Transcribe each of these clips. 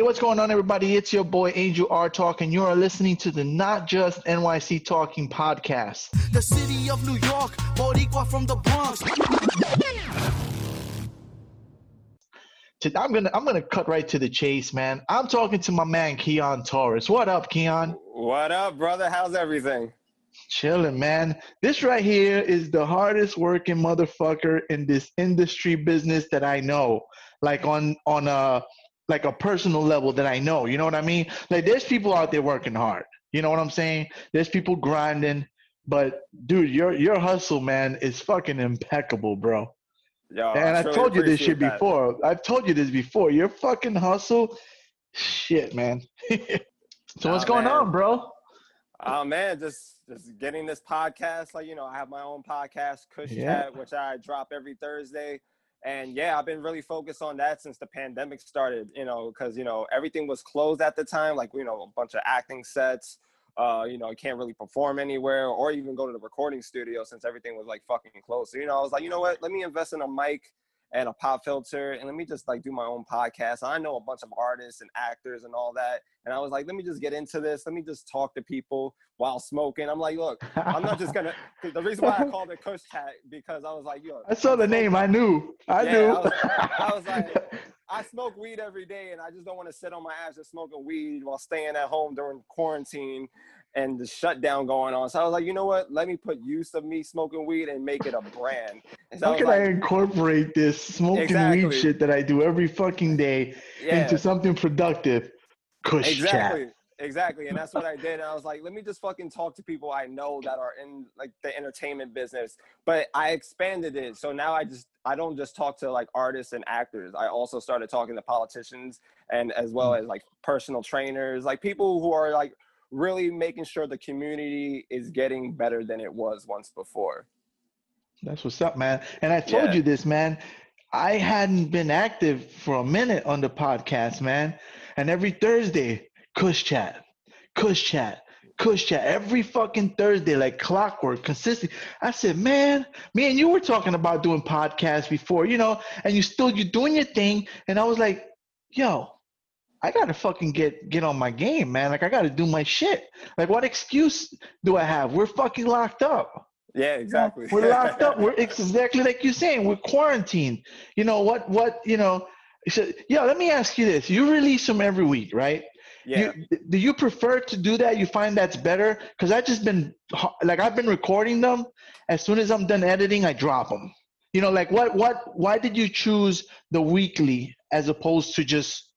Hey, what's going on, everybody? It's your boy Angel R Talk, and you are listening to the Not Just NYC Talking podcast. The city of New York, Boricua from the Bronx. I'm gonna I'm gonna cut right to the chase, man. I'm talking to my man Keon Torres. What up, Keon? What up, brother? How's everything? Chilling, man. This right here is the hardest working motherfucker in this industry business that I know. Like on on a like a personal level that I know. You know what I mean? Like there's people out there working hard. You know what I'm saying? There's people grinding, but dude, your your hustle, man, is fucking impeccable, bro. Yo, and I told you this shit that. before. I've told you this before. Your fucking hustle, shit, man. so what's going man. on, bro? Oh man, just just getting this podcast. Like you know, I have my own podcast, Kush Yeah. Chat, which I drop every Thursday. And yeah, I've been really focused on that since the pandemic started. You know, because you know everything was closed at the time. Like you know, a bunch of acting sets. Uh, you know, I can't really perform anywhere or even go to the recording studio since everything was like fucking closed. So you know, I was like, you know what? Let me invest in a mic and a pop filter and let me just like do my own podcast. I know a bunch of artists and actors and all that. And I was like, let me just get into this. Let me just talk to people while smoking. I'm like, look, I'm not just gonna. The reason why I called it Kush Chat because I was like, yo, I saw the name. I knew. I Yeah, knew. I was- I was like- I smoke weed every day, and I just don't want to sit on my ass just smoking weed while staying at home during quarantine and the shutdown going on. So I was like, you know what? Let me put use of me smoking weed and make it a brand. And so How was can like, I incorporate this smoking weed shit that I do every fucking day yeah, into something productive? Kush exactly. chat. Exactly, and that's what I did. And I was like, let me just fucking talk to people I know that are in like the entertainment business. But I expanded it, so now I just I don't just talk to like artists and actors. I also started talking to politicians and as well mm. as like personal trainers, like people who are like really making sure the community is getting better than it was once before. That's what's up, man. And I told Yeah. you this, man. I hadn't been active for a minute on the podcast, man. And every Thursday, Kush Chat, Kush Chat, Kush Chat. Every fucking Thursday, like clockwork, consistent. I said, man, me and you were talking about doing podcasts before, you know, and you still you're doing your thing. And I was like, yo, I gotta fucking get get on my game, man. Like I gotta do my shit. Like what excuse do I have? We're fucking locked up. Yeah, exactly. We're locked up. We're exactly like you're saying. We're quarantined. You know what? What you know? So, yeah. Let me ask you this: You release them every week, right? yeah. You, do you prefer to do that? You find that's better? Because I just been like I've been recording them. As soon as I'm done editing, I drop them. You know, like what? What? Why did you choose the weekly as opposed to just?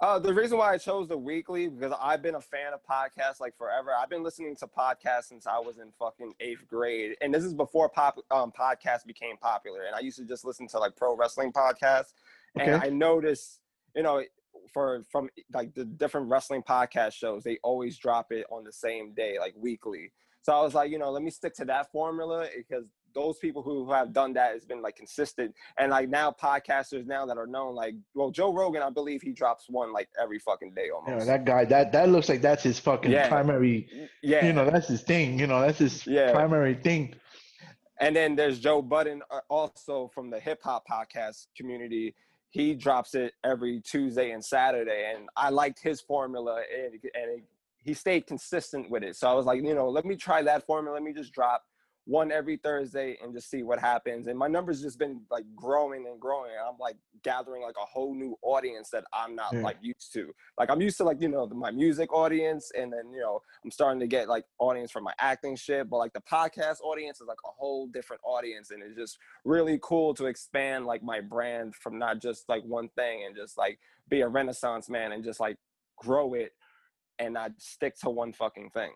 Uh, the reason why I chose the weekly because I've been a fan of podcasts like forever. I've been listening to podcasts since I was in fucking eighth grade, and this is before pop um, podcasts became popular. And I used to just listen to like pro wrestling podcasts, and Okay. I noticed, you know, for from like the different wrestling podcast shows, they always drop it on the same day, like weekly. So I was like, you know, let me stick to that formula because those people who have done that has been like consistent and like now podcasters now that are known like well joe rogan i believe he drops one like every fucking day almost that guy. That that looks like that's his fucking Yeah. primary. yeah You know, that's his thing. You know, that's his Yeah. primary thing. and then there's joe budden uh, also from the hip-hop podcast community he drops it every tuesday and saturday and i liked his formula and, and it, he stayed consistent with it so i was like you know let me try that formula let me just drop one every Thursday and just see what happens. And my numbers just been like growing and growing. I'm like gathering like a whole new audience that I'm not Yeah. like used to. Like I'm used to like, you know, my music audience and then, you know, I'm starting to get like audience from my acting shit, but like the podcast audience is like a whole different audience and it's just really cool to expand like my brand from not just like one thing and just like be a renaissance man and just like grow it and not stick to one fucking thing.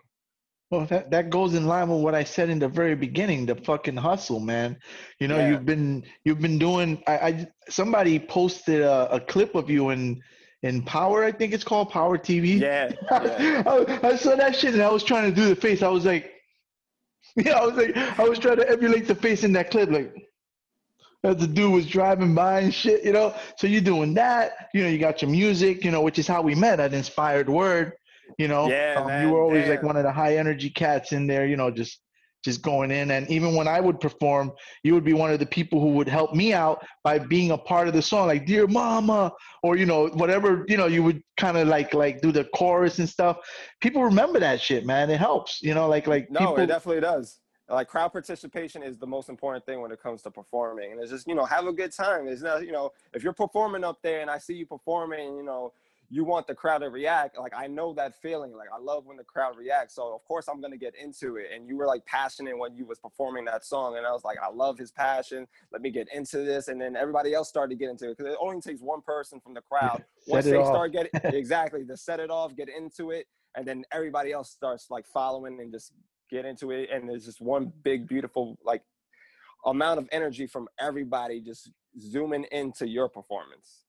Well, that, that goes in line with what I said in the very beginning, the fucking hustle, man. You know, Yeah. you've been you've been doing I, I somebody posted a, a clip of you in in Power, I think it's called Power TV. Yeah. yeah. I, I saw that shit and I was trying to do the face. I was like, yeah, I was like, I was trying to emulate the face in that clip, like as the dude was driving by and shit, you know. So you're doing that, you know. You got your music, you know, which is how we met at Inspired Word, you know. Yeah, um, man, you were always like one of the high energy cats in there, you know, just just going in. And even when I would perform, you would be one of the people who would help me out by being a part of the song, like "Dear Mama" or you know whatever. You know, you would kind of like like do the chorus and stuff. People remember that shit, man. It helps. You know, like like No, people, it definitely does. Like crowd participation is the most important thing when it comes to performing, and it's just you know have a good time. It's not you know if you're performing up there and I see you performing, you know you want the crowd to react. Like I know that feeling. Like I love when the crowd reacts. So of course I'm gonna get into it. And you were like passionate when you was performing that song, and I was like, I love his passion. Let me get into this. And then everybody else started to get into it because it only takes one person from the crowd. Set Once it they off. start getting exactly to set it off, get into it, and then everybody else starts like following and just get into it. And there's just one big beautiful like amount of energy from everybody just zooming into your performance.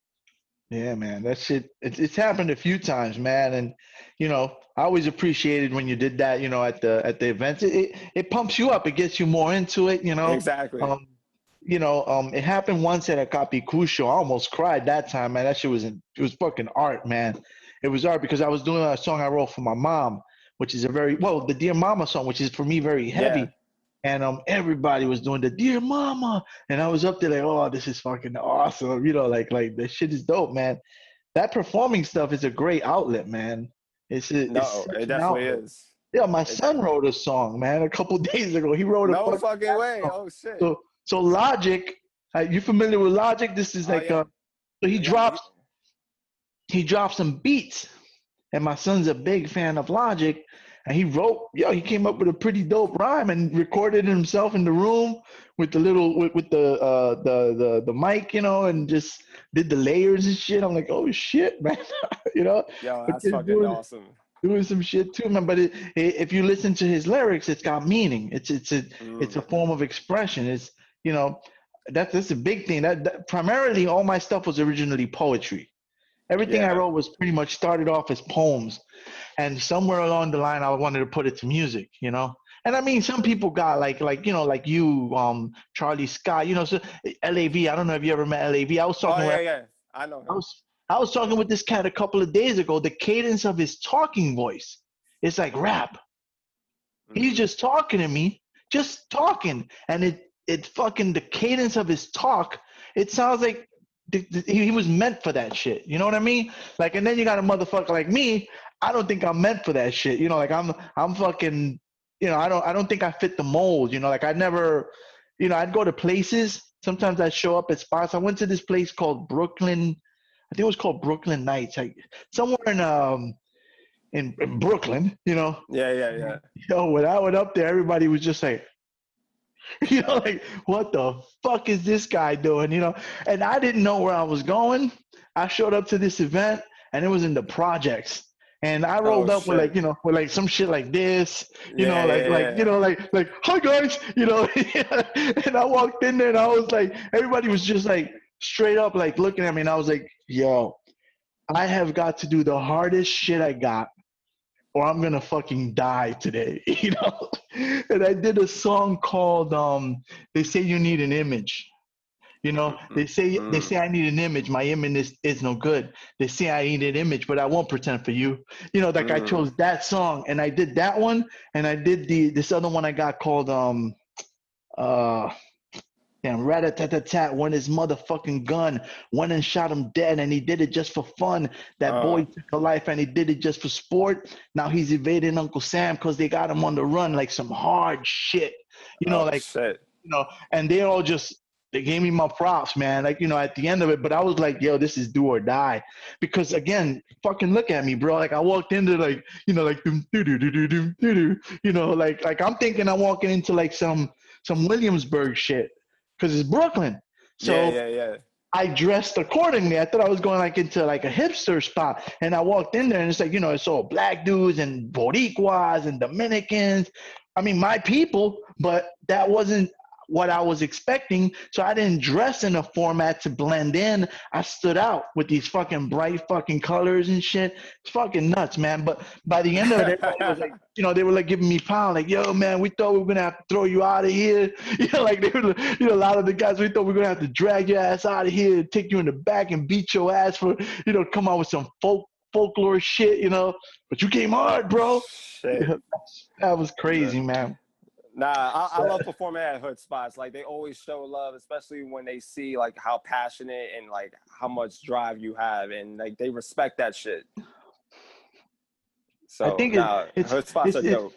Yeah, man, that shit. It's it's happened a few times, man, and you know I always appreciated when you did that. You know, at the at the events, it it, it pumps you up. It gets you more into it. You know, Exactly. um, you know, um, it happened once at a Capicucho. I almost cried that time, man. That shit was in, it was fucking art, man. It was art because I was doing a song I wrote for my mom, which is a very well, the Dear Mama song, which is for me very heavy. Yeah. And um, everybody was doing the Dear Mama, and I was up there like, oh, this is fucking awesome, you know, like like the shit is dope, man. That performing stuff is a great outlet, man. It's a, no, it definitely is. Yeah, my son wrote a song, man, a couple days ago. He wrote a No fucking fucking way. Oh shit. so so Logic, uh, you familiar with Logic? This is Oh, like yeah. uh, so he Yeah, drops he drops some beats, and my son's a big fan of Logic, and he wrote yo he came up with a pretty dope rhyme and recorded himself in the room with the little with, with the uh the the the mic you know and just did the layers and shit. I'm like oh shit man, you know Yo, that's fucking doing- awesome. doing some shit too man. But it, it, if you listen to his lyrics, it's got meaning. It's it's a it's a Mm. form of expression. It's you know that's that's a big thing. That, that primarily all my stuff was originally poetry. Everything I wrote was pretty much started off as poems, and somewhere along the line I wanted to put it to music. You know. And I mean, some people got like, like you know, like you, um, Charlie Scott, you know, so LAV. I don't know if you ever met LAV. I was Oh talking. yeah, with, yeah. I know. I was, I was talking with this cat a couple of days ago. The cadence of his talking voice, it's like rap. He's Mhm. just talking to me, just talking, and it it fucking the cadence of his talk. It sounds like he he was meant for that shit. You know what I mean? Like, and then you got a motherfucker like me. I don't think I'm meant for that shit. You know, like I'm I'm fucking. You know, I don't I don't think I fit the mold. You know, like I never. You know, I'd go to places. Sometimes I'd show up at spots. I went to this place called Brooklyn. I think it was called Brooklyn Nights. Like somewhere in um in, in Brooklyn. You know, Yeah, yeah, yeah. yo, when I went up there, everybody was just like, you know, like, what the fuck is this guy doing? You know, and I didn't know where I was going. I showed up to this event and it was in the projects. And I oh, rolled Oh, up with like, you know, with like some shit like this, you Yeah, know, like, yeah, like, yeah. you know, like, like, hi guys, you know, and I walked in there and I was like, everybody was just like straight up, like looking at me. And I was like, yo, I have got to do the hardest shit I got or I'm gonna fucking die today, you know. and I did a song called um, "They Say You Need an Image." You know, they say they say I need an image. My image is, is no good. They say I need an image, but I won't pretend for you. You know, like I Mm. chose that song and I did that one, and I did the this other one I got called um, uh, damn, rat a tat tat tat. When his motherfucking gun went and shot him dead, and he did it just for fun. That Uh. boy took a life and he did it just for sport. Now he's evading Uncle Sam because they got him on the run, like some hard shit. You know, Oh, like shit. you know, and they all just they gave me my props, man. Like you know, at the end of it, but I was like, yo, this is do or die, because again, fucking look at me, bro. Like I walked into like you know, like doo doo doo doo doo doo doo, you know, like like I'm thinking I'm walking into like some some Williamsburg shit, because it's Brooklyn. So yeah, yeah, yeah. I dressed accordingly. I thought I was going like into like a hipster spot, and I walked in there, and it's like you know, it's all black dudes and Boricuas and Dominicans. I mean, my people, but that wasn't what I was expecting. So I didn't dress in a format to blend in. I stood out with these fucking bright fucking colors and shit. It's fucking nuts, man. But by the end of it, like, you know, they were like giving me pound, like, yo, man, we thought we were gonna have to throw you out of here. You know, like they were, you know, a lot of the guys we thought we were gonna have to drag your ass out of here, take you in the back and beat your ass for, you know, come out with some folk folklore shit, you know. But you came hard, bro. Shit. That was crazy, man. Nah, I, I love performing at hood spots. Like they always show love, especially when they see like how passionate and like how much drive you have, and like they respect that shit. So I think nah, it's- hood spots it's- are dope.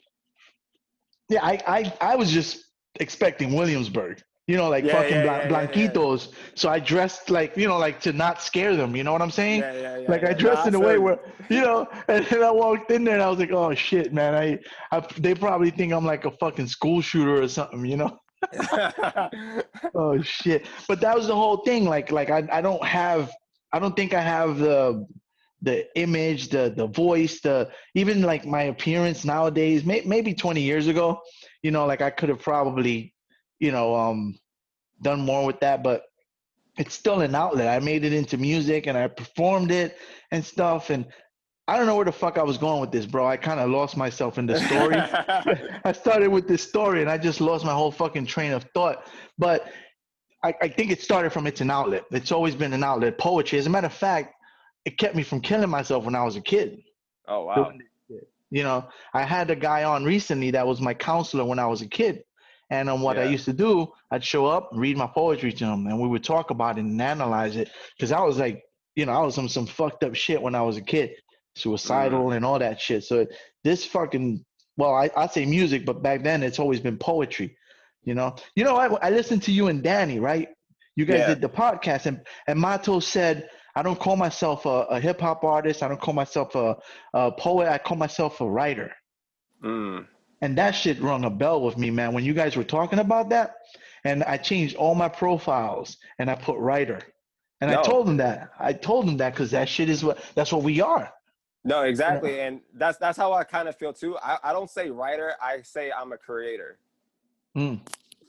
Yeah, I, I, I was just expecting Williamsburg. You know, like Yeah, fucking yeah, blan- yeah, blanquitos. So I dressed like, you know, like to not scare them. You know what I'm saying? Yeah, yeah, yeah. like. I dressed in a way where, you know, and then I walked in there and I was like, oh shit, man. I, I they probably think I'm like a fucking school shooter or something, you know? Oh shit. But that was the whole thing. Like, like I, I don't have, I don't think I have the, the image, the, the voice, the, even like my appearance nowadays, may, maybe 20 years ago, you know, like I could have probably, you know, um, done more with that, but it's still an outlet. I made it into music and I performed it and stuff. And I don't know where the fuck I was going with this, bro. I kind of lost myself in the story. I started with this story and I just lost my whole fucking train of thought. But I, I think it started from it's an outlet. It's always been an outlet. Poetry. As a matter of fact, it kept me from killing myself when I was a kid. oh wow. doing this shit. You know, I had a guy on recently that was my counselor when I was a kid. And um, what I used to do, I'd show up, read my poetry to him, and we would talk about it and analyze it. Because I was like, you know, I was on some fucked up shit when I was a kid, suicidal Mm. and all that shit. So this fucking, well, I, I say music, but back then it's always been poetry. You know, you know, I, I listened to you and Danny, right? You guys Yeah. did the podcast, and and Mato said, I don't call myself a, a hip hop artist. I don't call myself a, a poet. I call myself a writer. Mm. And that shit rung a bell with me, man. When you guys were talking about that, and I changed all my profiles and I put writer. And I told him that. I told him that because that shit is what that's what we are. No, exactly, and that's that's how I kind of feel too. I, I don't say writer, I say I'm a creator. Mm.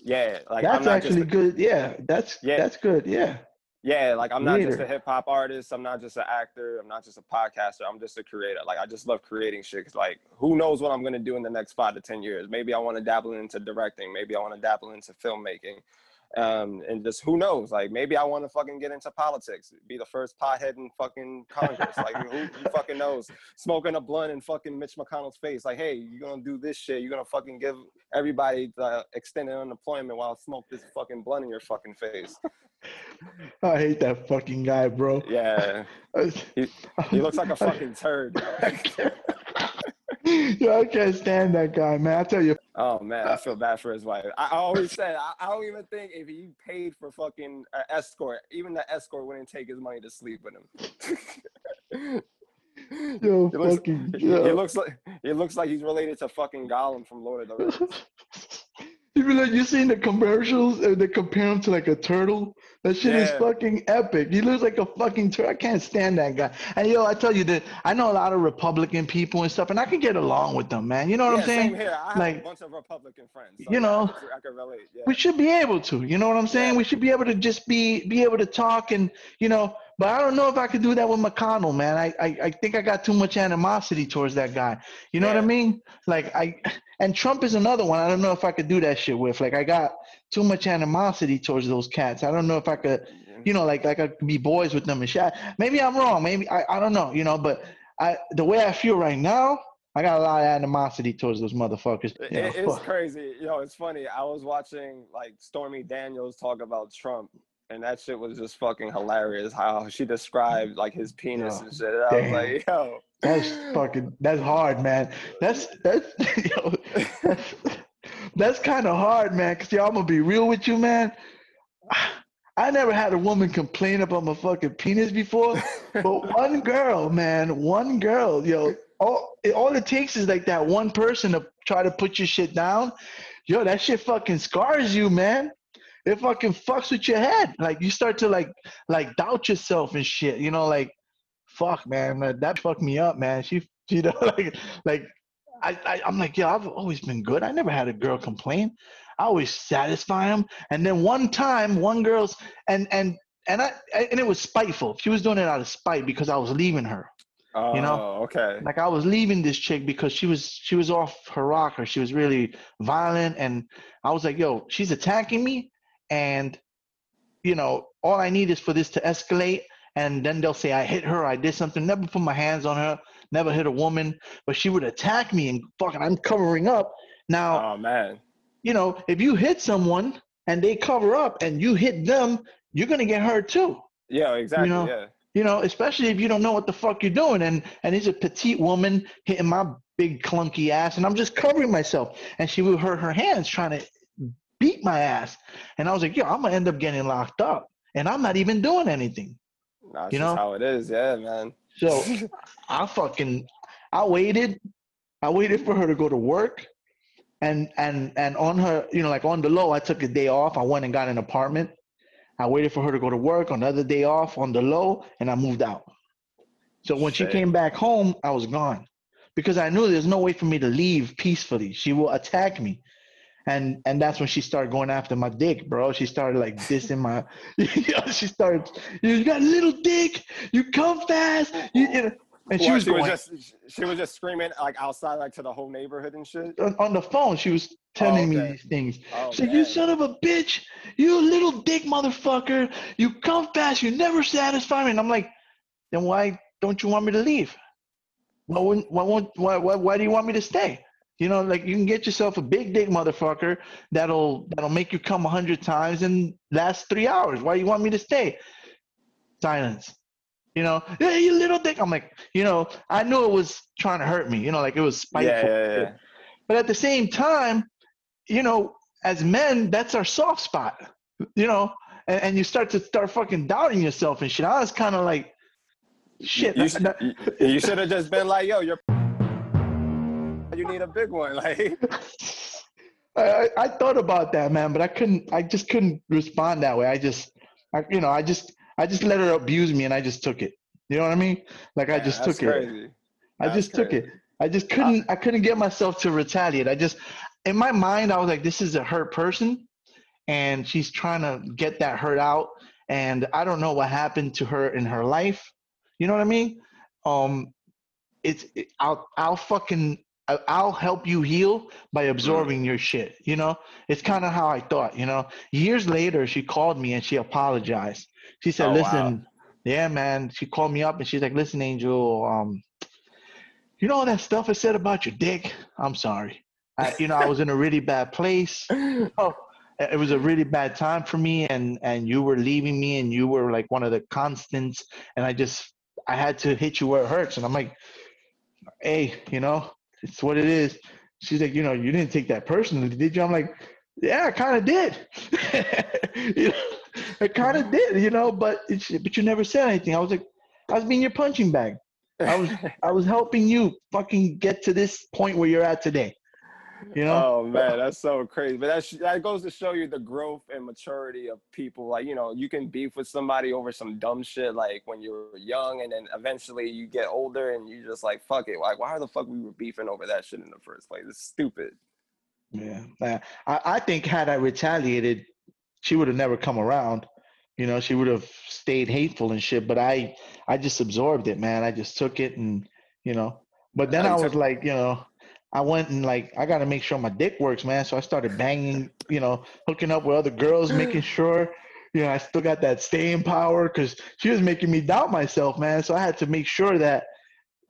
Yeah, like I'm That's actually a- good. Yeah, that's Yeah. that's good. Yeah. Yeah, like I'm not just a hip hop artist. I'm not just an actor. I'm not just a podcaster. I'm just a creator. Like I just love creating shit. 'cause, like who knows what I'm gonna do in the next five to ten years? Maybe I want to dabble into directing. Maybe I want to dabble into filmmaking. Um, and just who knows? Like maybe I want to fucking get into politics, be the first pothead in fucking Congress. like who, who fucking knows? Smoking a blunt in fucking Mitch McConnell's face. Like, hey, you're gonna do this shit. You're gonna fucking give everybody the extended unemployment while I smoke this fucking blunt in your fucking face. I hate that fucking guy, bro. Yeah. He looks like a fucking turd. Yo, I can't stand that guy, man. I tell you, Oh man, I feel bad for his wife. I, always said I, I don't even think if he paid for fucking uh, escort, even the escort wouldn't take his money to sleep with him. yo, He looks, fucking. he, yo. he looks like he looks like he's related to fucking Gollum from Lord of the Rings. You like, you seen the commercials and they compare him to like a turtle? That shit is fucking epic. He looks like a fucking turtle. I can't stand that guy. And yo, I tell you that I know a lot of Republican people and stuff, and I can get along with them, man. You know what yeah, I'm saying? same here. I have Like, a bunch of Republican friends. you know, I can, relate. Yeah. we should be able to you know what i'm saying Yeah. we should be able to just be be able to talk and you know but i don't know if i could do that with mcconnell man i i, I think i got too much animosity towards that guy you know what i mean like i and trump is another one i don't know if i could do that shit with like i got too much animosity towards those cats i don't know if i could you know like like i could be boys with them and shit maybe i'm wrong maybe i, I don't know you know but i the way i feel right now I got a lot of animosity towards those motherfuckers. It- You know, it's fuck. crazy. You know, it's funny. I was watching like Stormy Daniels talk about Trump, and that shit was just fucking hilarious. How she described like his penis Yo, and shit. And I was like, yo, That's fucking. That's hard, man. That's that's yo, that's, that's kind of hard, man. Cause yo, I'm gonna be real with you, man. I never had a woman complain about my fucking penis before, but one girl, man, one girl, yo, all it, all it takes is like that one person to try to put your shit down. Yo, that shit fucking scars you, man. It fucking fucks with your head. Like you start to like like doubt yourself and shit. You know, like fuck, man, man, that fucked me up, man. She, you know, like like I, I I'm like, yeah, I've always been good. I never had a girl complain. I always satisfy them. And then one time, one girl's and and and I and it was spiteful. She was doing it out of spite because I was leaving her. oh, You know? Oh, okay. Like I was leaving this chick because she was she was off her rocker. She was really violent, and I was like, yo, she's attacking me, and you know, all I need is for this to escalate. And then they'll say I hit her, I did something. Never put my hands on her, never hit a woman, but she would attack me and fucking I'm covering up. Now Oh man. you know, if you hit someone and they cover up and you hit them, you're gonna get hurt too. Yeah, exactly. know, yeah. You know, especially if you don't know what the fuck you're doing. And and he's a petite woman hitting my big clunky ass, and I'm just covering myself. And she would hurt her hands trying to beat my ass. And I was like, yo, I'm gonna end up getting locked up. And I'm not even doing anything. Nah, that's You just know? how it is. Yeah, man. So I fucking I waited. I waited for her to go to work. And and and on her, you know, like on the low, I took a day off. I went and got an apartment. I waited for her to go to work, another day off on the low, and I moved out. So when she came back home, I was gone. Because I knew there's no way for me to leave peacefully. She will attack me. And and that's when she started going after my dick, bro. She started like dissing my you know, she started, you got a little dick, you come fast, you, you know. And she Well, was going just she was just screaming like outside like to the whole neighborhood and shit. on, on the phone. She was telling me oh, okay. these things. Oh, She's like, you son of a bitch, you little dick motherfucker, you come fast, you never satisfy me. And I'm like, then why don't you want me to leave? Why wouldn't, why, won't, why, why, why do you want me to stay? You know, like you can get yourself a big dick motherfucker that'll that'll make you come a hundred times and last three hours. Why you want me to stay? Silence. You know, yeah, you little dick. I'm like, you know, I knew it was trying to hurt me. You know, like it was spiteful. Yeah, yeah, yeah. But at the same time, you know, as men, that's our soft spot. You know, and, and you start to start fucking doubting yourself and shit. I was kind of like, shit. You, that- sh- that- you, you should have just been like, yo, you're you need a big one. Like I, I, I thought about that, man, but I couldn't. I just couldn't respond that way. I just, I, you know, I just, I just let her abuse me, and I just took it. You know what I mean? Like I just took it. crazy. I That's just took it. I just couldn't. I couldn't get myself to retaliate. I just, in my mind, I was like, this is a hurt person, and she's trying to get that hurt out. And I don't know what happened to her in her life. You know what I mean? Um, it's it, I'll I'll fucking I- I'll help you heal by absorbing your shit. You know, it's kind of how I thought. You know, years later, she called me and she apologized. She said, Oh, wow. "Listen, yeah, man." She called me up and she's like, "Listen, Angel, um, you know all that stuff I said about your dick? I'm sorry. I, you know, I was in a really bad place. Oh, it was a really bad time for me, and and you were leaving me, and you were like one of the constants, and I just I had to hit you where it hurts, and I'm like, hey, you know, it's what it is. She's like, you know, you didn't take that personally, did you? I'm like, yeah, I kind of did. you know, I kind of mm-hmm. did, you know, but it's, but you never said anything. I was like, I was being your punching bag. I was I was helping you fucking get to this point where you're at today. You know? Oh man, that's so crazy. But that that goes to show you the growth and maturity of people. Like you know, you can beef with somebody over some dumb shit like when you're young, and then eventually you get older and you just like fuck it. Like why the fuck we were beefing over that shit in the first place? It's stupid. Yeah, I, I think had I retaliated, she would have never come around. You know, she would have stayed hateful and shit. But I, I just absorbed it, man. I just took it, and you know. But then I I was like, you know, I went and like I got to make sure my dick works, man. So I started banging, you know, hooking up with other girls, making sure, you know, I still got that staying power because she was making me doubt myself, man. So I had to make sure that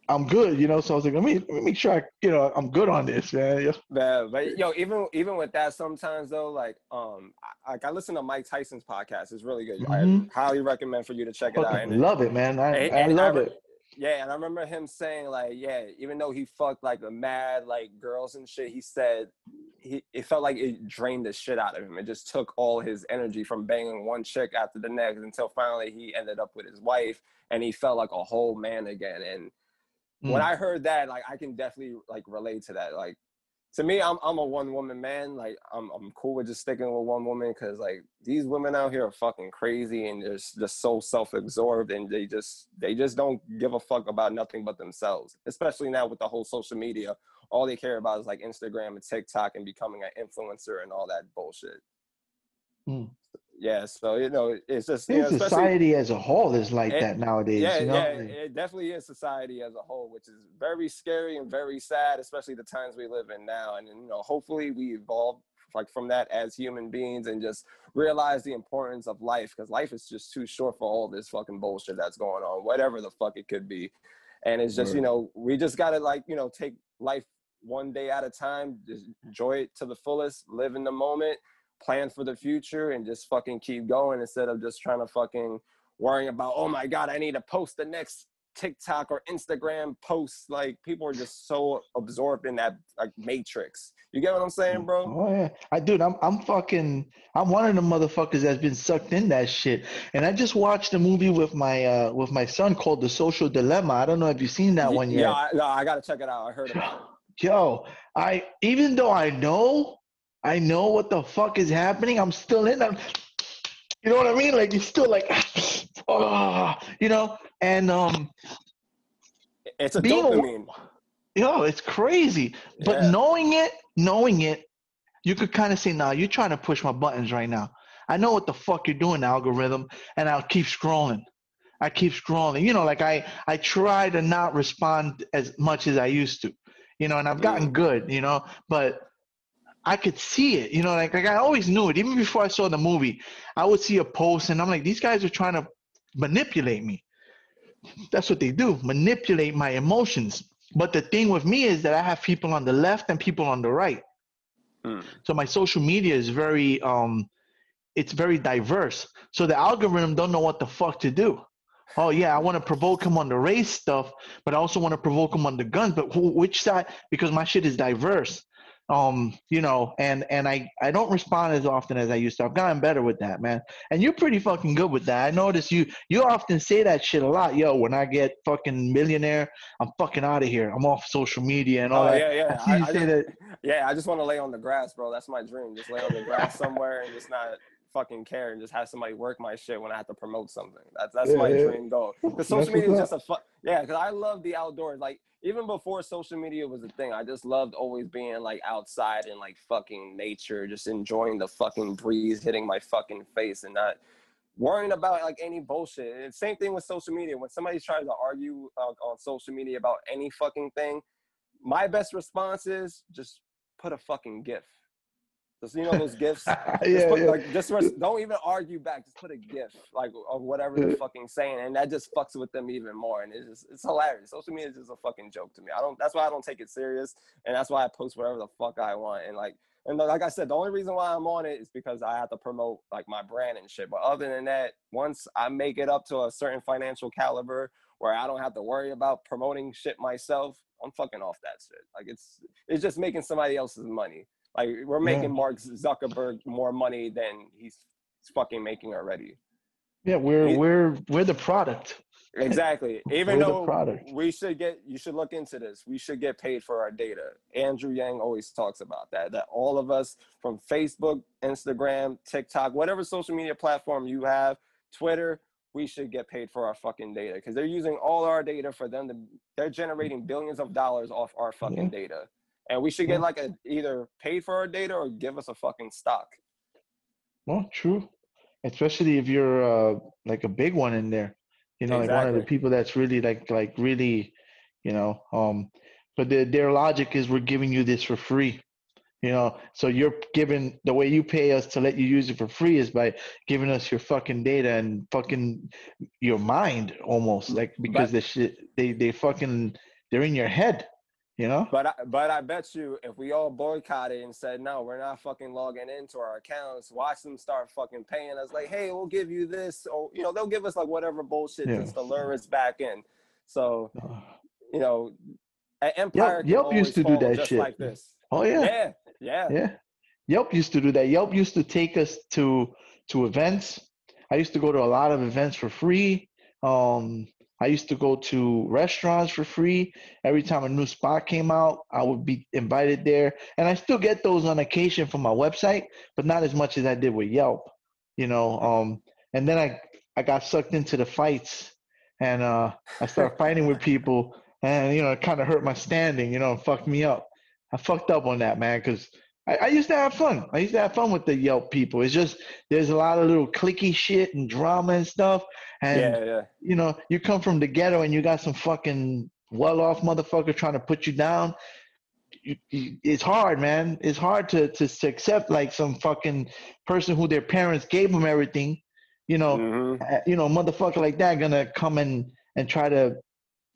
I'm good, you know. So I was like, let me, let me make sure I, you know, I'm good on this, man. Yeah, but yo, even even with that, sometimes though, like um, I, like I listen to Mike Tyson's podcast. It's really good. Mhm. I highly recommend for you to check it out. And love it, man. I, And- I and love re- it. Yeah, and I remember him saying like, yeah, even though he fucked like a mad like girls and shit, he said he it felt like it drained the shit out of him. It just took all his energy from banging one chick after the next until finally he ended up with his wife and he felt like a whole man again. And when Mm. I heard that, like I can definitely like relate to that. Like to me, I'm I'm a one woman man. Like I'm I'm cool with just sticking with one woman because like these women out here are fucking crazy and they're just so self absorbed and they just they just don't give a fuck about nothing but themselves. Especially now with the whole social media, all they care about is like Instagram and TikTok and becoming an influencer and all that bullshit. Hmm. Yeah, so you know it's just I you know, society as a whole is like It- that nowadays. yeah, you know? yeah, it definitely is society as a whole, which is very scary and very sad, especially the times we live in now. And you know, hopefully we evolve like from that as human beings and just realize the importance of life because life is just too short for all this fucking bullshit that's going on, whatever the fuck it could be. And it's just, you know, we just gotta like, you know, take life one day at a time. Just enjoy it to the fullest. Live in the moment. Plan for the future, and just fucking keep going instead of just trying to fucking worrying about. Oh my god, I need to post the next TikTok or Instagram posts. Like people are just so absorbed in that like matrix. You get what I'm saying, bro? Oh yeah, I dude, I'm I'm fucking I'm one of the motherfuckers that's been sucked in that shit. And I just watched a movie with my uh with my son called The Social Dilemma. I don't know if you've seen that one yet. Yeah, I, no, I gotta check it out. I heard about it. Yo, I even though I know I know what the fuck is happening, I'm still in. I'm, you know what I mean? Like you're still like, oh, you know. And um, It's a Being a- dopamine. yo, it's crazy. But Yeah. knowing it, knowing it, you could kind of say, "Nah, you're trying to push my buttons right now." I know what the fuck you're doing, algorithm, and I'll keep scrolling. I keep scrolling. You know, like I I try to not respond as much as I used to. You know, and I've gotten good. You know, but I could see it. You know, like like I always knew it. Even before I saw the movie, I would see a post, and I'm like, these guys are trying to manipulate me. That's what they do, manipulate my emotions. But the thing with me is that I have people on the left and people on the right. Hmm. So my social media is very um it's very diverse. So the algorithm don't know what the fuck to do. Oh yeah, I want to provoke him on the race stuff, but I also want to provoke him on the guns. But who, which side? Because my shit is diverse. Um, you know, and and I I don't respond as often as I used to. I've gotten better with that, man. And you're pretty fucking good with that. I notice you you often say that shit a lot. Yo, when I get fucking millionaire, I'm fucking out of here. I'm off social media and all Oh that. yeah, yeah. I I, I say just, that. yeah, I just want to lay on the grass, bro. That's my dream. Just lay on the grass somewhere and just not fucking care and just have somebody work my shit when I have to promote something. That's that's Yeah, my yeah. dream goal. Because social media is just a fun. Yeah, because I love the outdoors. Like even before social media was a thing, I just loved always being like outside and like fucking nature, just enjoying the fucking breeze hitting my fucking face and not worrying about like any bullshit. And same thing with social media. When somebody tries to argue uh, on social media about any fucking thing, my best response is just put a fucking gif. Just you know those gifs. just yeah, put, yeah. like just don't even argue back. Just put a gif like of whatever they're fucking saying, and that just fucks with them even more. And it's just it's hilarious. Social media is just a fucking joke to me. I don't. That's why I don't take it serious, and that's why I post whatever the fuck I want. And like and like I said, the only reason why I'm on it is because I have to promote like my brand and shit. But other than that, once I make it up to a certain financial caliber where I don't have to worry about promoting shit myself, I'm fucking off that shit. Like it's it's just making somebody else's money. Like we're making Mark Zuckerberg more money than he's fucking making already. Yeah, we're we're we're the product. Exactly. Even We're though product. we should get, you should look into this. We should get paid for our data. Andrew Yang always talks about that. That all of us from Facebook, Instagram, TikTok, whatever social media platform you have, Twitter, we should get paid for our fucking data because they're using all our data for them to. They're generating billions of dollars off our fucking data, and we should get like a either paid for our data or give us a fucking stock. Well, true. Especially if you're uh like a big one in there. You know, like one of the people that's really like like really, you know, um but their their logic is we're giving you this for free. You know, so you're giving the way you pay us to let you use it for free is by giving us your fucking data and fucking your mind almost like because the shit they they fucking they're in your head, you know? But I, but I bet you if we all boycotted and said no, we're not fucking logging into our accounts, watch them start fucking paying us like, hey, we'll give you this, or you know, they'll give us like whatever bullshit Yeah. just to lure us back in. So you know, empire can Yelp used to do that shit. like this. Oh yeah. Yeah, yeah, Yeah. Yelp used to do that. Yelp used to take us to to events. I used to go to a lot of events for free. Um, I used to go to restaurants for free. Every time a new spot came out, I would be invited there. And I still get those on occasion from my website, but not as much as I did with Yelp. You know, um, and then I I got sucked into the fights and uh I started fighting with people and you know it kind of hurt my standing, you know, and fucked me up. I fucked up on that, man, because I, I used to have fun. I used to have fun with the Yelp people. It's just there's a lot of little clicky shit and drama and stuff. And yeah, yeah. you know, you come from the ghetto and you got some fucking well-off motherfucker trying to put you down. You, you, it's hard, man. It's hard to, to to accept like some fucking person who their parents gave them everything. You know, Mhm. uh, you know, motherfucker like that gonna come and and try to,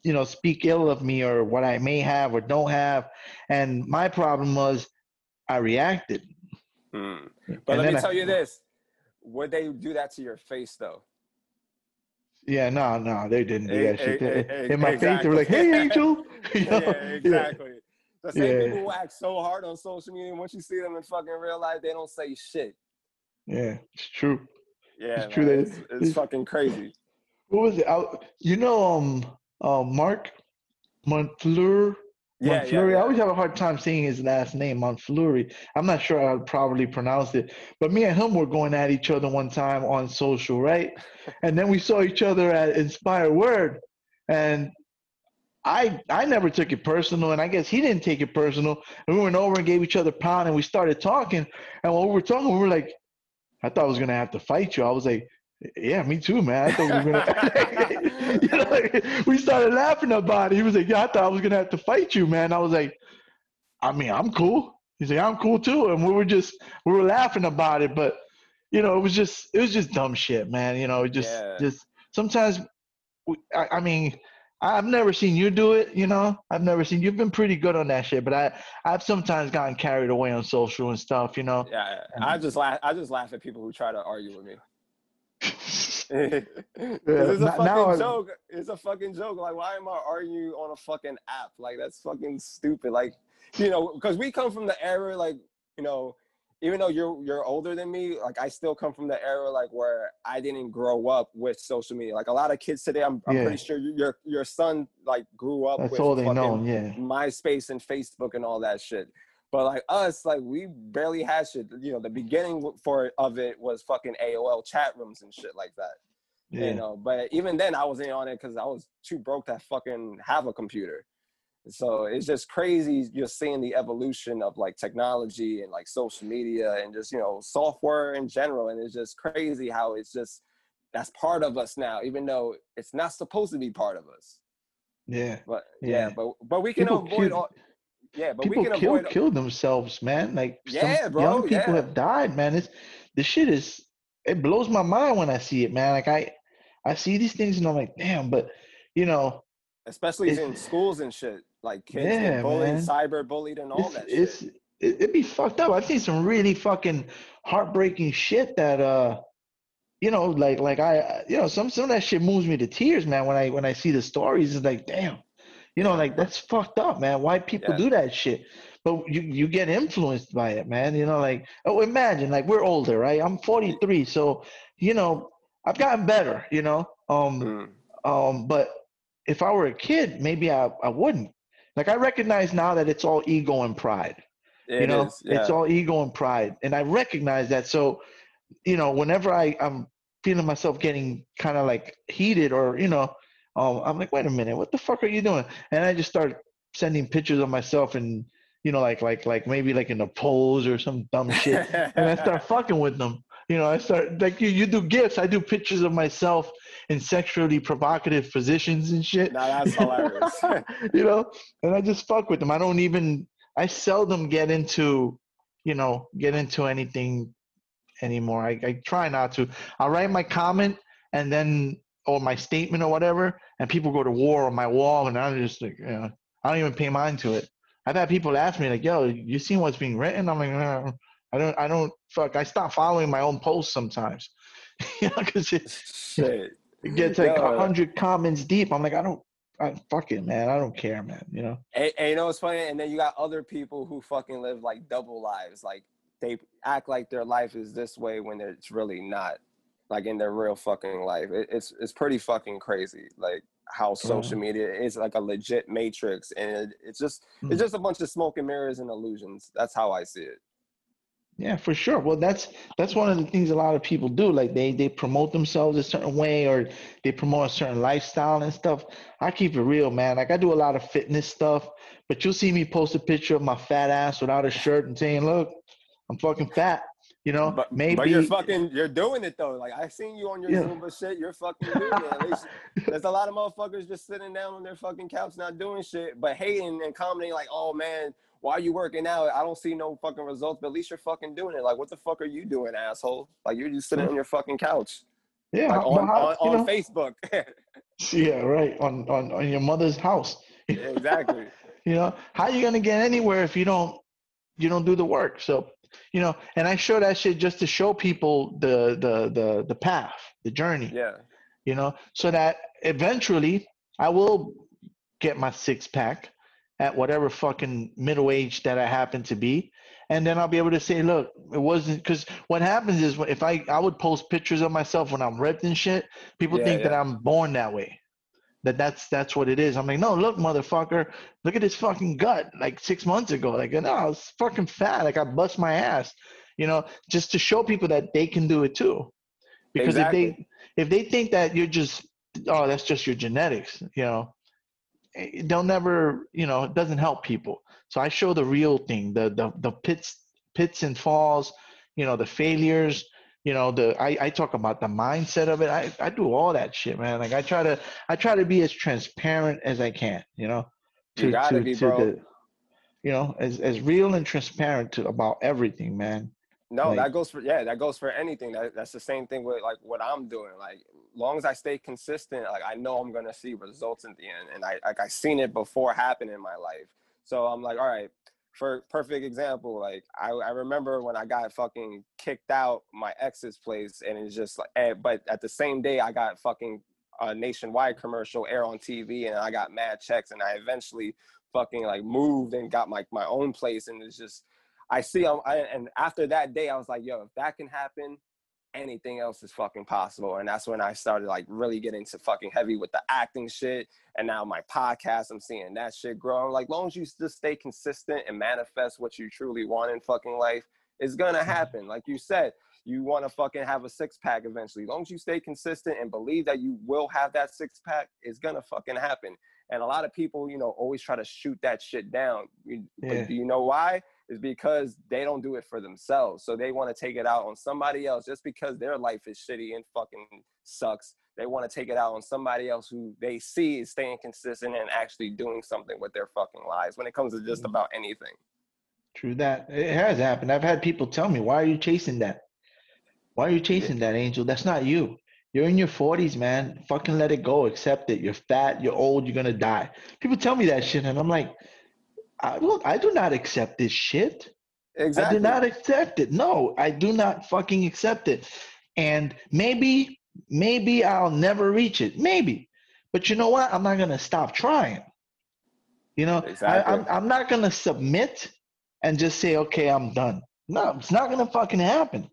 you know, speak ill of me or what I may have or don't have. And my problem was I reacted. Hmm. And But let then me I- tell you this: would they do that to your face though? Yeah, no, no, they didn't do Eh, that shit. eh, eh, In my face, they were like, "Hey, Angel." You know? yeah, exactly. The same Yeah. people who act so hard on social media, once you see them in fucking real life, they don't say shit. Yeah, it's true. Yeah, It's true man, that it's, it- it's fucking crazy. What was it? I, you know, um, uh, Mark Montfleur. Yeah, yeah, Montfleury. I always have a hard time saying his last name, Montfleury. I'm not sure to properly pronounce it, but me and him were going at each other one time on social, right? and then we saw each other at Inspired Word, and I I never took it personal, and I guess he didn't take it personal. And we went over and gave each other a pound, and we started talking. And when we were talking, we were like, I thought I was gonna have to fight you. I was like, yeah, me too, man. I thought we were gonna. you know, like, we started laughing about it. He was like, yeah, I thought I was gonna have to fight you, man. I was like, I mean, I'm cool. He's like, I'm cool too, and we were just we were laughing about it, but you know, it was just it was just dumb shit, man. You know, just Yeah. just sometimes. I, I mean, I've never seen you do it. You know, I've never seen you've been pretty good on that shit, but I I've sometimes gotten carried away on social and stuff. You know. Yeah, I just laugh. I just laugh at people who try to argue with me. it's a now- fucking now joke. It's a fucking joke. Like, why am I arguing on a fucking app? Like, that's fucking stupid. Like, you know, because we come from the era, like, you know, even though you're you're older than me, like, I still come from the era, like, where I didn't grow up with social media. Like, a lot of kids today, I'm, I'm Yeah. pretty sure your your son like grew up That's with all they fucking know. Yeah. MySpace and Facebook and all that shit. But like us, like we barely had shit. You know, the beginning for of it was fucking AOL chat rooms and shit like that. Yeah. You know, but even then I wasn't on it because I was too broke to fucking have a computer. So it's just crazy you're seeing the evolution of like technology and like social media and just you know software in general. And it's just crazy how it's just that's part of us now, even though it's not supposed to be part of us. Yeah. But Yeah. yeah, but but we can People avoid all. Yeah, but people we can kill avoid. kill themselves, man. Like Yeah, some bro, young people yeah. have died, man. It's the shit is it blows my mind when I see it, man. Like I I see these things and I'm like, damn, but you know, especially It's- in schools and shit. Like kids Yeah, get bullied, man. cyber bullied, and all it's that it's shit. it, it'd be fucked up. I've seen some really fucking heartbreaking shit that uh you know, like like I you know, some some of that shit moves me to tears, man, when I when I see the stories. It's like, damn. You know, like that's fucked up, man. Why people Yeah. do that shit? But you you get influenced by it, man. You know, like oh imagine, like we're older, right? I'm 43, so you know, I've gotten better, you know. Um Mm. um, but if I were a kid, maybe I, I wouldn't. Like I recognize now that it's all ego and pride. It you know, is, yeah. it's all ego and pride, and I recognize that. So, you know, whenever I I'm feeling myself getting kind of like heated, or you know, um, I'm like, wait a minute, what the fuck are you doing? And I just start sending pictures of myself and you know, like like like maybe like in a pose or some dumb shit and I start fucking with them. You know, I start like you, you do gifts. I do pictures of myself in sexually provocative positions and shit. Nah, that's hilarious. you know, and I just fuck with them. I don't even. I seldom get into, you know, get into anything anymore. I, I try not to. I'll write my comment and then or my statement or whatever, and people go to war on my wall, and I'm just like, you know, I don't even pay mind to it. I've had people ask me like, "Yo, you seen what's being written?" I'm like, "No, I don't. I don't. Fuck. I stop following my own posts sometimes, you know, because it, it gets like a hundred comments deep. I'm like, I don't. I, fuck it, man. I don't care, man. You know. And, and you know what's funny? And then you got other people who fucking live like double lives. Like they act like their life is this way when it's really not. Like in their real fucking life, it, it's it's pretty fucking crazy. Like how social media is like a legit matrix, and it, it's just it's hmm. just a bunch of smoke and mirrors and illusions. That's how I see it. Yeah, for sure. Well, that's that's one of the things a lot of people do. Like they they promote themselves a certain way, or they promote a certain lifestyle and stuff. I keep it real, man. Like I do a lot of fitness stuff, but you'll see me post a picture of my fat ass without a shirt and saying, "Look, I'm fucking fat." You know, But, maybe. but you're fucking you're doing it though. Like I seen you on your Yeah. Zumba shit. You're fucking doing it. Least there's a lot of motherfuckers just sitting down on their fucking couch not doing shit, but hating and commenting like, "Oh man, why are you working out? I don't see no fucking results." But at least you're fucking doing it. Like, what the fuck are you doing, asshole? Like you're just sitting on your fucking couch, yeah, like on, how- on, on Facebook. Yeah, right. On on on your mother's house. exactly. you know, how you gonna get anywhere if you don't you don't do the work? So, you know, and I show that shit just to show people the the the the path, the journey. Yeah. You know, so that eventually I will get my six pack at whatever fucking middle age that I happen to be. And then I'll be able to say, look, it wasn't because what happens is if I I would post pictures of myself when I'm ripped and shit, people Yeah, think that. I'm born that way. That that's that's what it is. I'm like, no, look, motherfucker, look at this fucking gut. Like six months ago, like no, I was fucking fat. Like I bust my ass, you know, just to show people that they can do it too. Because if they if they think that you're just oh that's just your genetics, you know, they'll never you know it doesn't help people. So I show the real thing, the the the pits pits and falls, you know, the failures. You know, the I, I talk about the mindset of it. I, I do all that shit, man. Like I try to I try to be as transparent as I can, you know. You gotta be, bro. the you know, as as real and transparent to about everything, man. No, Like- that goes for yeah, that goes for anything. That that's the same thing with like what I'm doing. Like long as I stay consistent, like I know I'm gonna see results in the end. And I like I seen it before happen in my life. So I'm like, all right, for perfect example, like I, I remember when I got fucking kicked out my ex's place and it's just like eh, but at the same day I got fucking a nationwide commercial air on TV and I got mad checks and I eventually fucking like moved and got my my own place and it's just I see I, and after that day I was like yo if that can happen anything else is fucking possible. And that's when I started like really getting to fucking heavy with the acting shit. And now my podcast I'm seeing that shit grow. I'm like long as you just stay consistent and manifest what you truly want in fucking life it's gonna mm-hmm. happen. Like you said you want to fucking have a six pack eventually. As long as you stay consistent and believe that you will have that six pack it's gonna fucking happen. And a lot of people you know always try to shoot that shit down. Yeah. but do you know why is because they don't do it for themselves. So they want to take it out on somebody else just because their life is shitty and fucking sucks. They want to take it out on somebody else who they see is staying consistent and actually doing something with their fucking lives when it comes to just mm-hmm. about anything. True that. It has happened. I've had people tell me, why are you chasing that? Why are you chasing that, Angel? That's not you. You're in your 40s, man. Fucking let it go. Accept it. You're fat. You're old. You're going to die. People tell me that shit, and I'm like, I, will, I do not accept this shit. Exactly. I do not accept it. No, I do not fucking accept it. And maybe, maybe I'll never reach it. Maybe. But you know what? I'm not going to stop trying. You know, Exactly. I, I'm, I'm not going to submit and just say, okay, I'm done. No, it's not going to fucking happen.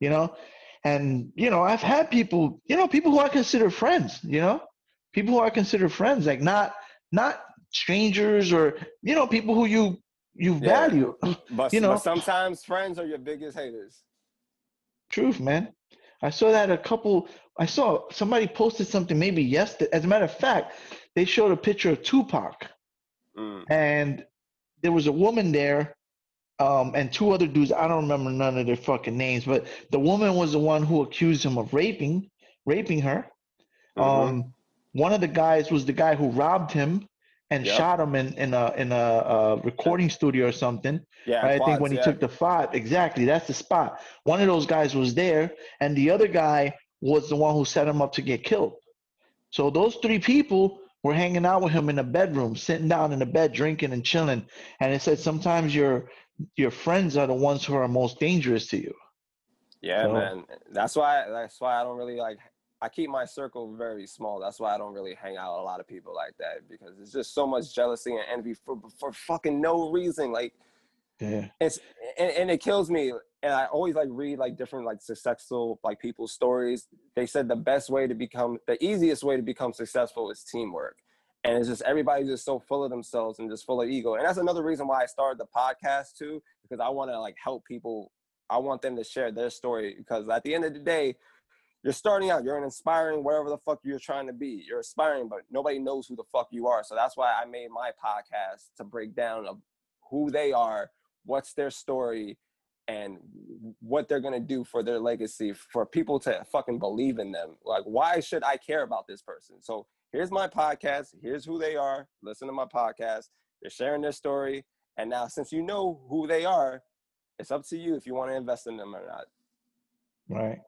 You know, and, you know, I've had people, you know, people who I consider friends, you know, people who I consider friends, like not, not strangers or, you know, people who you, you Yeah. value. But, you know- but sometimes friends are your biggest haters. Truth, man. I saw that a couple. I saw somebody posted something maybe yesterday. As a matter of fact, they showed a picture of Tupac, Mm. and there was a woman there, um, and two other dudes. I don't remember none of their fucking names, but the woman was the one who accused him of raping, raping her. Mhm. Um, one of the guys was the guy who robbed him and Yep. shot him in in a in a, uh recording studio or something. yeah, I think when he yeah. took the five, exactly, that's the spot. One of those guys was there, and the other guy was the one who set him up to get killed. So those three people were hanging out with him in the bedroom, sitting down in the bed, drinking and chilling. And it said sometimes your your friends are the ones who are most dangerous to you. Yeah, So- man. That's why. That's why I don't really like. I keep my circle very small. That's why I don't really hang out with a lot of people like that because it's just so much jealousy and envy for for fucking no reason. Like Yeah. it's and, and it kills me. And I always like read like different like successful like people's stories. They said the best way to become the easiest way to become successful is teamwork. And it's just everybody's just so full of themselves and just full of ego. And that's another reason why I started the podcast too, because I want to like help people. I want them to share their story because at the end of the day, you're starting out, you're an inspiring whatever the fuck you're trying to be. You're aspiring, but nobody knows who the fuck you are. So that's why I made my podcast to break down of who they are, what's their story, and what they're gonna do for their legacy, for people to fucking believe in them. Like, why should I care about this person? So here's my podcast, here's who they are, listen to my podcast, they're sharing their story. And now since you know who they are, it's up to you if you want to invest in them or not. Right.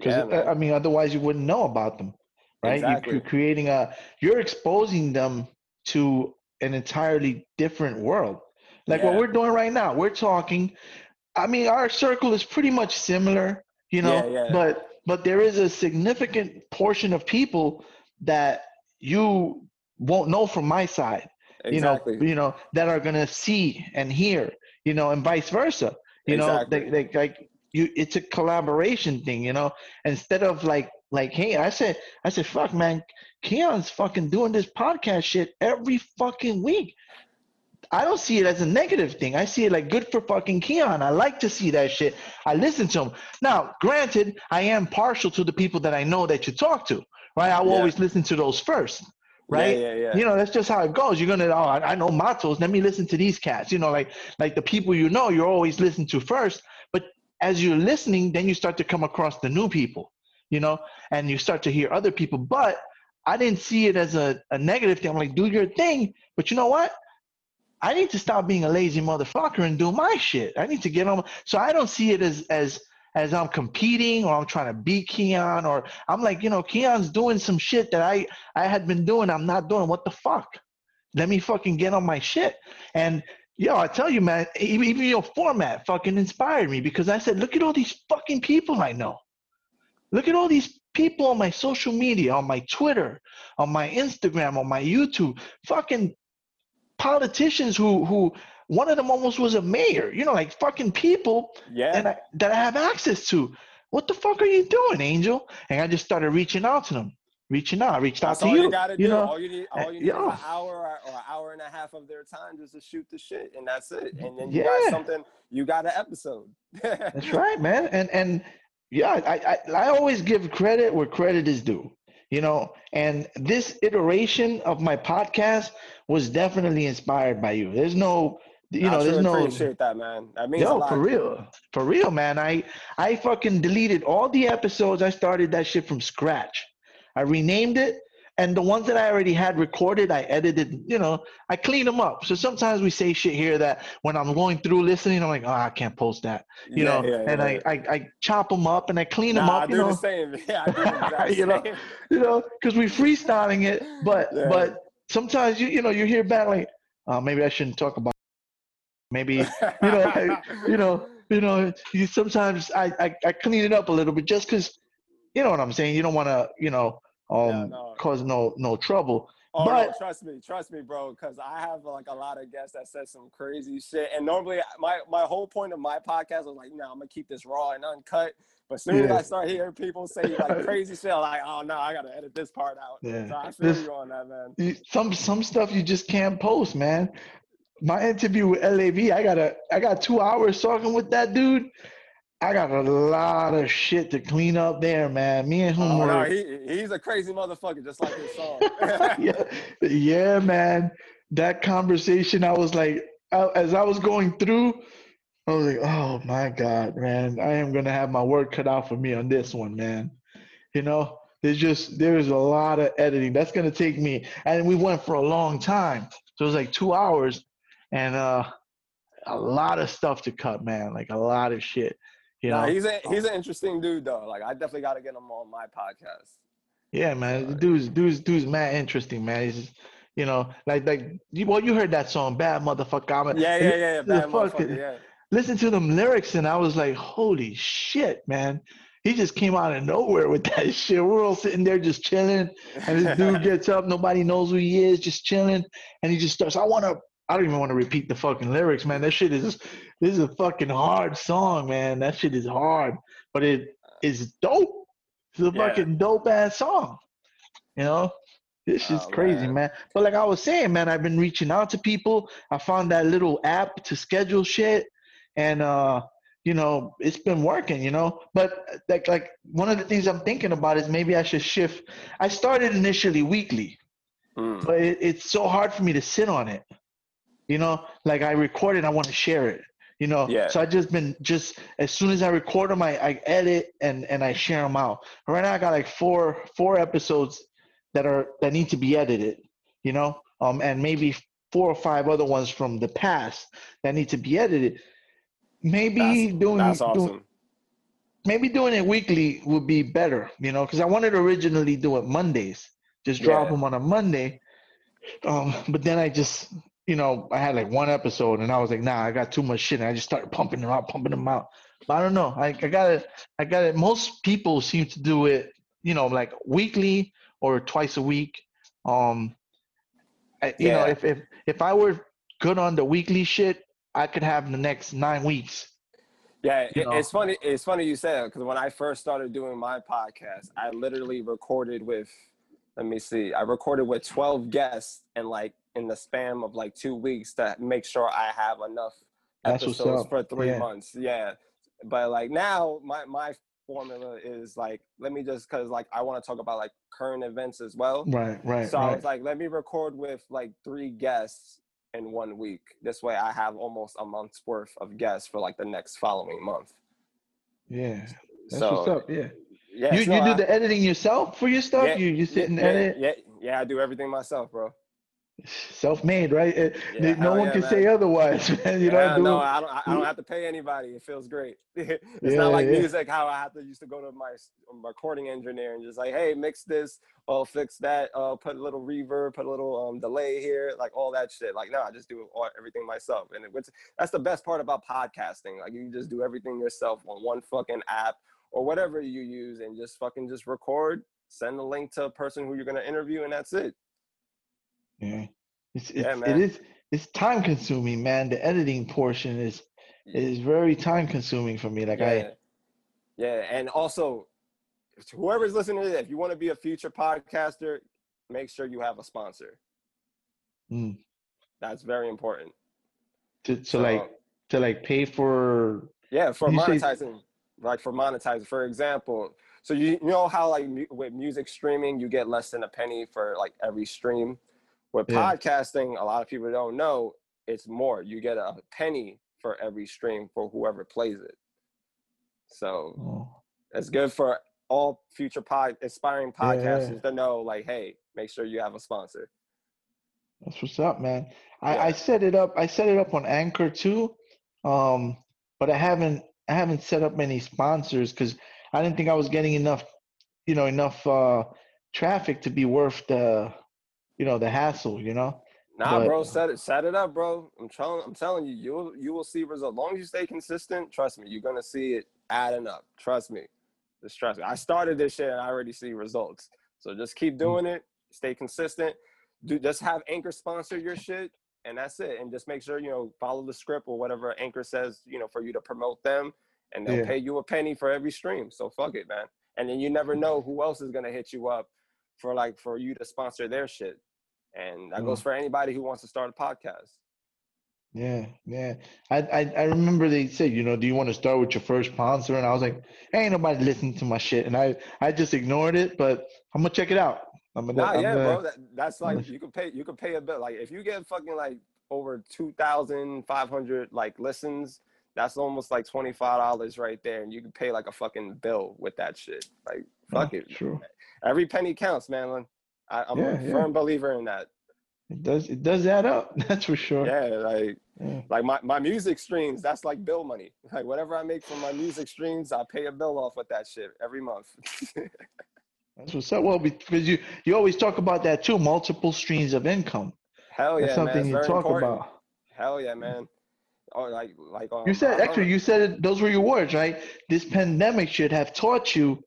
Because Yeah. Uh, I mean, otherwise you wouldn't know about them. right? Exactly. You're creating a, you're exposing them to an entirely different world. Like what we're doing right now, we're talking. I mean, our circle is pretty much similar, you know, Yeah, yeah. but but there is a significant portion of people that you won't know from my side Exactly. you know you know that are gonna see and hear you know and vice versa you know Exactly. they, they, like you it's a collaboration thing you know instead of like like hey i said i said fuck man keon's fucking doing this podcast shit every fucking week I don't see it as a negative thing. I see it like good for fucking Keon. I like to see that shit. I listen to him. Now, granted, I am partial to the people that I know that you talk to, right? I will Yeah. always listen to those first, right? Yeah, yeah, yeah. You know, that's just how it goes. You're gonna, oh, I, I know Matos. Let me listen to these cats. You know, like like the people you know, you're always listening to first. As you're listening, then you start to come across the new people, you know, and you start to hear other people. But I didn't see it as a, a negative thing. I'm like, do your thing. But you know what? I need to stop being a lazy motherfucker and do my shit. I need to get on. So I don't see it as as as I'm competing or I'm trying to beat Keon or I'm like, you know, Keon's doing some shit that I I had been doing. I'm not doing. What the fuck? Let me fucking get on my shit. And yo, I tell you, man, even, even your format fucking inspired me because I said, look at all these fucking people I know. Look at all these people on my social media, on my Twitter, on my Instagram, on my YouTube, fucking politicians who who one of them almost was a mayor, you know, like fucking people yeah. and I, that I have access to. What the fuck are you doing, Angel? And I just started reaching out to them, reaching out. I reached out That's to all you. you, gotta do. know, all you need, eh, all you need yeah. is an hour or, or an hour and a half of their time just to shoot the shit, and that's it. And then you got Yeah. something. You got an episode. That's right, man. And and yeah, I, I I always give credit where credit is due. You know, and this iteration of my podcast was definitely inspired by you. There's no, you know, I there's no. appreciate that, man. That means Yo, for real, for real, man. I I fucking deleted all the episodes. I started that shit from scratch. I renamed it, and the ones that I already had recorded, I edited. You know, I cleaned them up. So sometimes we say shit here that when I'm going through listening, I'm like, oh, I can't post that. You Yeah, know, yeah, and yeah. I, I I chop them up and I clean them Nah, I up. do You the know, same. Yeah, I do the You know, you know, because we freestyling it, but but sometimes you you know you hear back like, oh, maybe I shouldn't talk about. it. Maybe you know, I- you know, you know, you sometimes I, I, I clean it up a little bit just because, you know what I'm saying. You don't want to, you know, um, Yeah, no. cause no no trouble. Oh no, But- trust me, trust me, bro. Because I have like a lot of guests that said some crazy shit, and normally my my whole point of my podcast was like, no, I'm gonna keep this raw and uncut. But as soon as I start hearing people say like crazy shit, I'm like, oh no, I gotta edit this part out. Yeah. So I feel This- you on that, man. You- Some some stuff you just can't post, man. My interview with LAV, I got a I got two hours talking with that dude. I got a lot of shit to clean up there, man. Me and him Oh were no, he he's a crazy motherfucker, just like his song. yeah, yeah, man. That conversation, I was like, I, as I was going through, I was like, oh my God, man, I am gonna have my work cut out for me on this one, man. You know, there's just there's a lot of editing that's gonna take me, and we went for a long time, so it was like two hours, and uh, a lot of stuff to cut, man, like a lot of shit. You Nah, know, he's a he's an oh. interesting dude though. Like I definitely got to get him on my podcast. Yeah, man. The dude's dude's dude's mad interesting, man. He's just, you know, like like you well, you heard that song, Bad Motherfucker. I'm a- Yeah, yeah, yeah, yeah. Bad motherfucker, yeah. Listen to them lyrics and I was like, holy shit, man. He just came out of nowhere with that shit. We're all sitting there just chilling. And this dude gets up, nobody knows who he is, just chilling, and he just starts. I want to. I don't even want to repeat the fucking lyrics, man. That shit is. This is a fucking hard song, man. That shit is hard, but it is dope. It's a Yeah. fucking dope ass song. You know, this is Oh, crazy, man. man. But like I was saying, man, I've been reaching out to people. I found that little app to schedule shit, and uh, you know, it's been working. You know, but like like one of the things I'm thinking about is maybe I should shift. I started initially weekly, Mm. but it, it's so hard for me to sit on it. You know, like I record it, I want to share it. You know, Yeah. so I just been just as soon as I record them, I, I edit and and I share them out. Right now, I got like four four episodes that are that need to be edited. You know, um, and maybe four or five other ones from the past that need to be edited. Maybe That's, doing that's doing- awesome. maybe doing it weekly would be better, you know, because I wanted to originally do it Mondays, just drop Yeah. them on a Monday. Um, but then I just, you know, I had like one episode and I was like, nah, I got too much shit. And I just started pumping them out, pumping them out. But I don't know. I, I got it. I got it. Most people seem to do it, you know, like weekly or twice a week. Um, I, you know, if, if, if I were good on the weekly shit, I could have the next nine weeks. Yeah, it, it's funny. It's funny you said because when I first started doing my podcast, I literally recorded with. Let me see. I recorded with twelve guests, and like in the span of like two weeks to make sure I have enough That's episodes for three Yeah. months. Yeah, but like now, my my formula is like, let me just because like I want to talk about like current events as well. Right, right, So I was like, let me record with like three guests in one week. This way I have almost a month's worth of guests for like the next following month. yeah, that's so what's up. Yeah, yeah, you so you do I- the editing yourself for your stuff. Yeah, you you sit and yeah, edit. Yeah, yeah, I do everything myself, bro. Self-made, right? It- Yeah, no one yeah, can man. say otherwise, man. You yeah, don't no. I don't. I don't have to pay anybody. It feels great. it's not like music. How I have to used to go to my recording engineer and just like, hey, mix this, oh, fix that, uh, put a little reverb, put a little um delay here, like all that shit. Like, no, I just do all, everything myself, and it, that's the best part about podcasting. Like, you just do everything yourself on one fucking app or whatever you use, and just fucking just record, send the link to a person who you're gonna interview, and that's it. Yeah, it's, it's Yeah, it is it's time consuming, man. The editing portion is is very time consuming for me. Like yeah. I, yeah, and also whoever's listening to this, if you want to be a future podcaster, make sure you have a sponsor. mm, That's very important. to to So, like to like pay for yeah, for you say- monetizing, like for monetizing. For example, so you, you know how like mu- with music streaming, you get less than a penny for like every stream. With Yeah. podcasting, a lot of people don't know it's more. You get a penny for every stream for whoever plays it. So oh, it's good for all future pod aspiring Yeah, yeah. podcasters to know like hey make sure you have a sponsor that's what's up, man. I, Yeah. I set it up. I set it up on Anchor too, um, but I haven't I haven't set up many sponsors because I didn't think I was getting enough, you know, enough uh, traffic to be worth the, you know, the hassle. You know. nah But- bro set it set it up bro. I'm telling i'm telling you you'll you will see results. As long as you stay consistent trust me you're gonna see it adding up. Trust me. Just trust me. I started this shit and i already see results. So just keep mm. doing it stay consistent. Do just have anchor sponsor your shit and that's it. And just make sure you know follow the script or whatever anchor says you know for you to promote them and they'll Yeah. pay you a penny for every stream. So fuck it man. And then you never know who else is gonna hit you up for like for you to sponsor their shit and that goes Mm. for anybody who wants to start a podcast Yeah, yeah. I, I I remember they said, you know, do you want to start with your first sponsor? And I was like, ain't nobody listening to my shit, and I I just ignored it. But I'm gonna check it out. I'm gonna. Nah, I'm yeah, gonna- bro. That, that's like you can pay. You can pay a bit. Like if you get fucking like over two thousand five hundred like listens, that's almost like twenty five dollars right there, and you can pay like a fucking bill with that shit. Like fuck it. True. Every penny counts, man. I, I'm Yeah, a yeah. firm believer in that. It does. It does add up. That's for sure. Yeah, like Yeah. like my, my music streams, that's like bill money. Like whatever I make from my music streams, I pay a bill off with that shit every month. That's what's up. Well, because you you always talk about that too. Multiple streams of income. Hell That's yeah, man. something you talk important. about. Hell yeah, man. Oh, like like um, You said actually you said it, those were your words, right? This pandemic should have taught you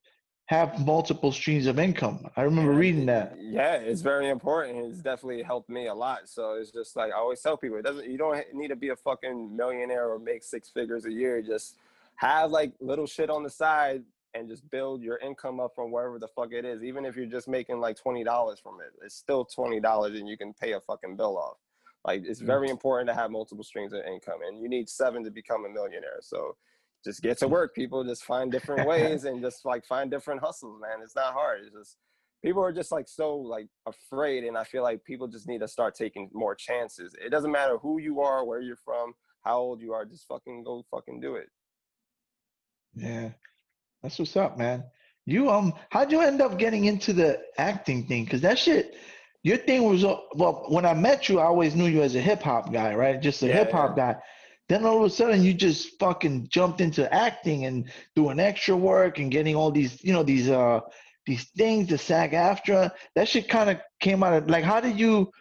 have multiple streams of income. I remember reading that. Yeah, it's very important. It's definitely helped me a lot. So it's just like I always tell people, it doesn't. You don't need to be a fucking millionaire or make six figures a year. Just have like little shit on the side and just build your income up from wherever the fuck it is. Even if you're just making like twenty dollars from it, it's still twenty dollars, and you can pay a fucking bill off. Like it's very important to have multiple streams of income, and you need seven to become a millionaire. So just get to work, people. Just find different ways and just like find different hustles, man. It's not hard. It's just people are just like so like afraid, and I feel like people just need to start taking more chances. It doesn't matter who you are, where you're from, how old you are. Just fucking go, fucking do it. Yeah, that's what's up, man. You um, how'd you end up getting into the acting thing? Cause that shit, your thing was uh, well. When I met you, I always knew you as a hip hop guy, right? Just a Yeah, hip hop guy. Then all of a sudden you just fucking jumped into acting and doing extra work and getting all these, you know, these uh these things, the SAG AFTRA that shit kind of came out of like how did you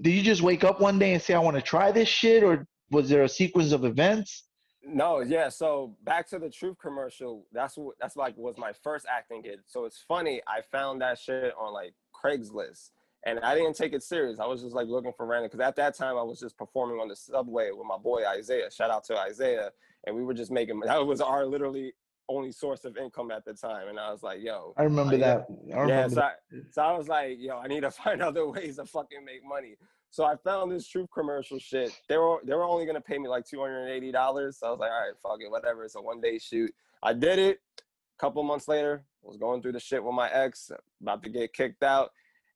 did you just wake up one day and say I want to try this shit or was there a sequence of events? No, yeah. So back to the truth commercial. That's what that's like was my first acting gig. So it's funny. I found that shit on like Craigslist, and I didn't take it serious. I was just like looking for random because at that time I was just performing on the subway with my boy Isaiah. Shout out to Isaiah, and we were just making that was our literally only source of income at the time. And I was like, yo, I remember like, that. I remember yeah. So I, so I was like, yo, I need to find other ways to fucking make money. So I found this truth commercial shit. They were they were only gonna pay me like two hundred and eighty dollars. So I was like, all right, fuck it, whatever. It's a one day shoot. I did it. A couple months later, was going through the shit with my ex, about to get kicked out,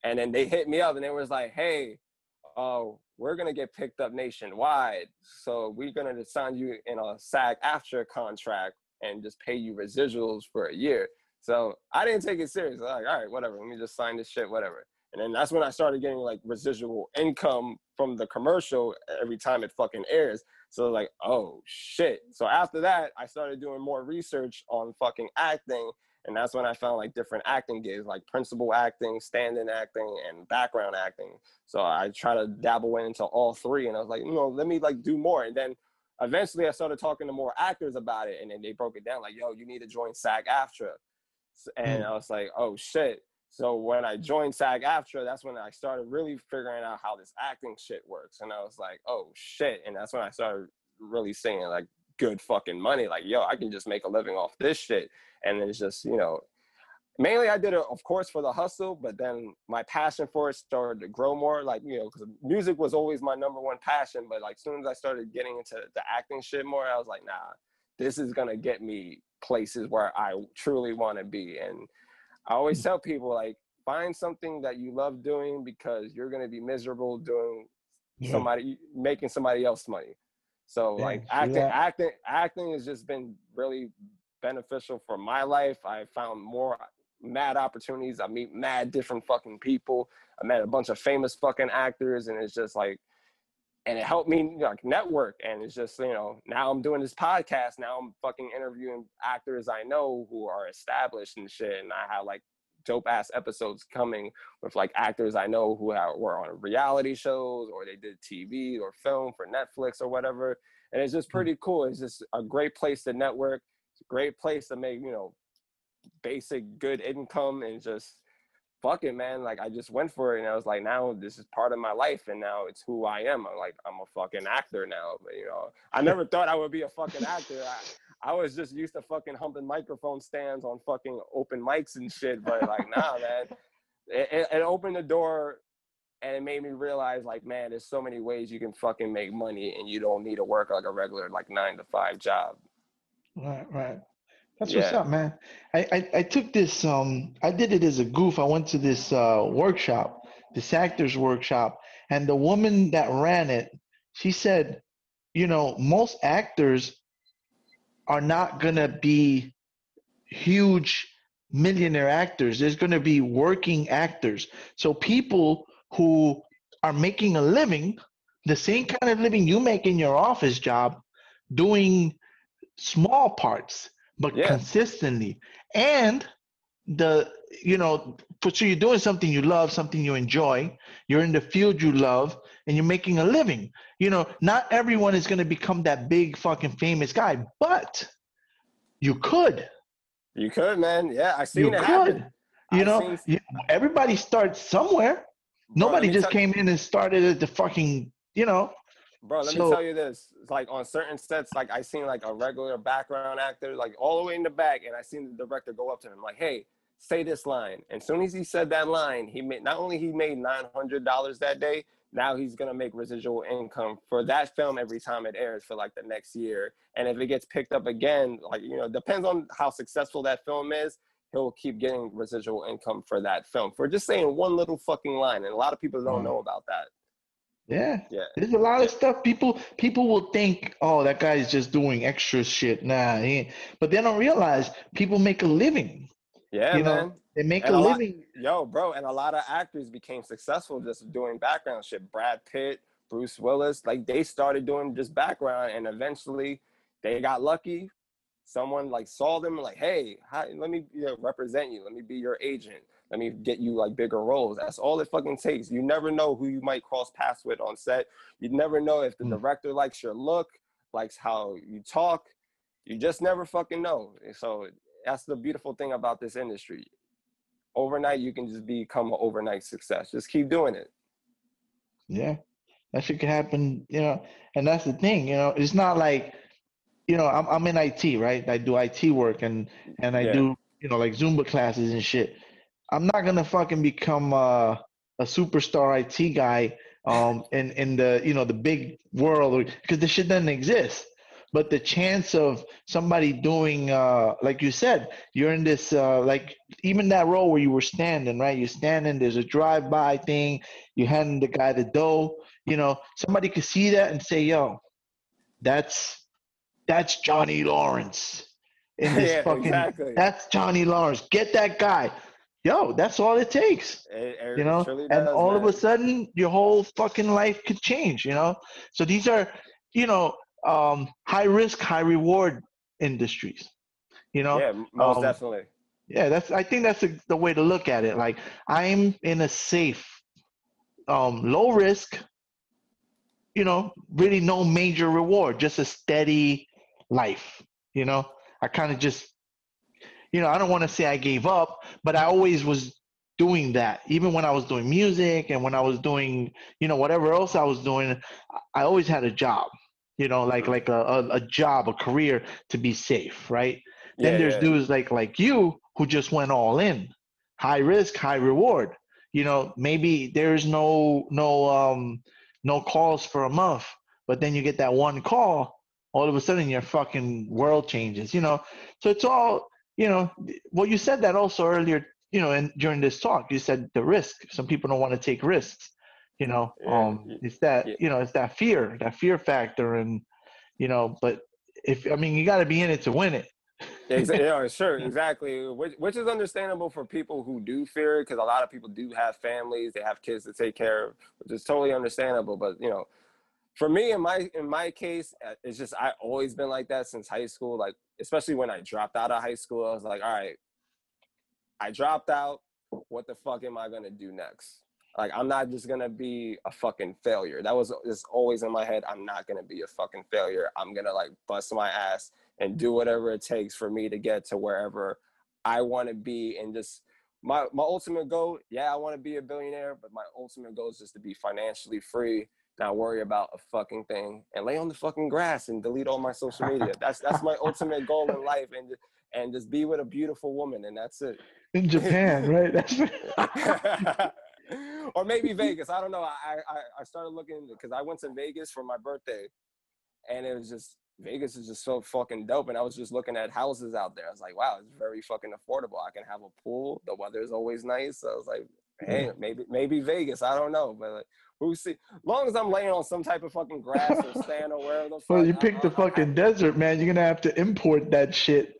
and then they hit me up and it was like, hey, oh, we're gonna get picked up nationwide, so we're gonna sign you in a SAG AFTRA contract and just pay you residuals for a year. So I didn't take it serious. Like, all right, whatever. Let me just sign this shit, whatever. And then that's when I started getting like residual income from the commercial every time it fucking airs. So like, oh shit. So after that, I started doing more research on fucking acting. And that's when I found like different acting gigs, like principal acting, stand-in acting, and background acting. So I try to dabble into all three. And I was like, you know, let me like do more. And then eventually I started talking to more actors about it. And then they broke it down like, yo, you need to join SAG AFTRA. And mm. I was like, oh shit. So when I joined SAG AFTRA, that's when I started really figuring out how this acting shit works. And I was like, oh shit. And that's when I started really seeing like good fucking money. Like, yo, I can just make a living off this shit. And it's just, you know, mainly I did it, of course, for the hustle, but then my passion for it started to grow more. Like, you know, because music was always my number one passion. But like, as soon as I started getting into the acting shit more, I was like, nah, this is gonna get me places where I truly want to be. And I always Hmm. tell people like find something that you love doing because you're gonna be miserable doing Yeah. somebody making somebody else money. So Yeah, like acting, that? acting, acting has just been really beneficial for my life. I found more mad opportunities. I meet mad different fucking people. I met a bunch of famous fucking actors, and it's just like, and it helped me like network. And it's just you know now I'm doing this podcast. Now I'm fucking interviewing actors I know who are established and shit, and I have like dope ass episodes coming with like actors I know who were on reality shows or they did TV or film for Netflix or whatever. And it's just hmm. pretty cool. It's just a great place to network. It's a great place to make, you know, basic good income and just fuck it, man. Like I just went for it and I was like, now this is part of my life and now it's who I am. I'm like, I'm a fucking actor now. But you know, I never thought I would be a fucking actor. I, I was just used to fucking humping microphone stands on fucking open mics and shit. But like, nah, man. It, it, it opened the door and it made me realize like, man, there's so many ways you can fucking make money and you don't need to work like a regular like nine to five job. Right, right. That's what's up, man. I, I I took this um I did it as a goof. I went to this uh workshop, this actors workshop, and the woman that ran it, she said, you know, most actors are not gonna be huge millionaire actors. There's gonna be working actors. So people who are making a living, the same kind of living you make in your office job, doing small parts but Yeah. consistently and the you know so you're doing something you love something you enjoy you're in the field you love and you're making a living you know not everyone is going to become that big fucking famous guy but you could You could, man. Yeah, I seen you it could happen. you I've know seen- everybody starts somewhere Bro, nobody just came in and started at the fucking you know Bro, let So- me tell you this. It's Like on certain sets, like I seen like a regular background actor, like all the way in the back, and I seen the director go up to him like, "Hey, say this line." And as soon as he said that line, he made not only he made nine hundred dollars that day. Now he's gonna make residual income for that film every time it airs for like the next year. And if it gets picked up again, like you know, depends on how successful that film is. He'll keep getting residual income for that film for just saying one little fucking line. And a lot of people don't Mm. know about that. Yeah. Yeah. There's a lot of stuff people people will think, oh, that guy's just doing extra shit. Nah, he ain't. but they don't realize people make a living. Yeah, you know, man. they make And a a lot- living. Yo, bro, and a lot of actors became successful just doing background shit. Brad Pitt, Bruce Willis, like they started doing just background, and eventually they got lucky. Someone like saw them, like, hey, hi, let me you know, represent you. Let me be your agent. Let me get you like bigger roles. That's all it fucking takes. You never know who you might cross paths with on set. You never know if the Mm. director likes your look, likes how you talk. You just never fucking know. So that's the beautiful thing about this industry. Overnight, you can just become an overnight success. Just keep doing it. Yeah, that shit can happen, you know. And that's the thing, you know. It's not like, you know, I'm I'm in IT, right? I do IT work and and I Yeah. do, you know, like Zumba classes and shit. I'm not gonna fucking become uh, a superstar IT guy um in in the you know the big world because the shit doesn't exist. But the chance of somebody doing uh like you said, you're in this uh like even that role where you were standing, right? You're standing, there's a drive-by thing, you handing the guy the dough, you know, somebody could see that and say, yo, that's that's Johnny Lawrence in this Yeah, fucking exactly. that's Johnny Lawrence. Get that guy. Yo, that's all it takes. It- it You know, truly and does, all of a sudden your whole fucking life could change, you know? So these are, you know, um high risk, high reward industries. You know? yeah, most um, definitely. Yeah, that's I think that's the, the way to look at it. Like I'm in a safe, um, low risk, you know, really no major reward, just a steady life. You know, I kind of just, you know, I don't want to say I gave up, but I always was doing that. Even when I was doing music and when I was doing, you know, whatever else I was doing, I always had a job. You know, like like a, a, job, a career to be safe, right? Then Yeah, there's yeah. dudes like like you who just went all in, high risk, high reward. You know, maybe there's no no um no calls for a month, but then you get that one call, all of a sudden your fucking world changes. You know, so it's all you know. Well, you said that also earlier. You know, and during this talk, you said the risk. Some people don't want to take risks. You know, Yeah, um, it's that yeah. you know, it's that fear, that fear factor, and you know. But if I mean, you got to be in it to win it. Yeah, sure, exactly. Which, which is understandable for people who do fear it, because a lot of people do have families, they have kids to take care of, which is totally understandable. But you know, for me, in my in my case, uh, it's just I always been like that since high school. Like, especially when I dropped out of high school, I was like, all right, I dropped out. What the fuck am I gonna do next? Like, I'm not just gonna be a fucking failure. That was just always in my head. I'm not gonna be a fucking failure. I'm gonna like bust my ass and do whatever it takes for me to get to wherever I want to be and just my my ultimate goal, yeah, I want to be a billionaire, but my ultimate goal is just to be financially free, not worry about a fucking thing, and lay on the fucking grass and delete all my social media. That's that's my ultimate goal in life, and and just be with a beautiful woman, and that's it. in Japan, right? That's or maybe Vegas. I don't know. I I, I started looking because I went to Vegas for my birthday, and it was just Vegas is just so fucking dope. And I was just looking at houses out there. I was like, wow, it's very fucking affordable. I can have a pool. The weather is always nice. So I was like, hey, maybe maybe Vegas. I don't know, but like, who see? Long as I'm laying on some type of fucking grass or sand or wherever the fuck. well, you picked the I- fucking desert, man. You're gonna have to import that shit.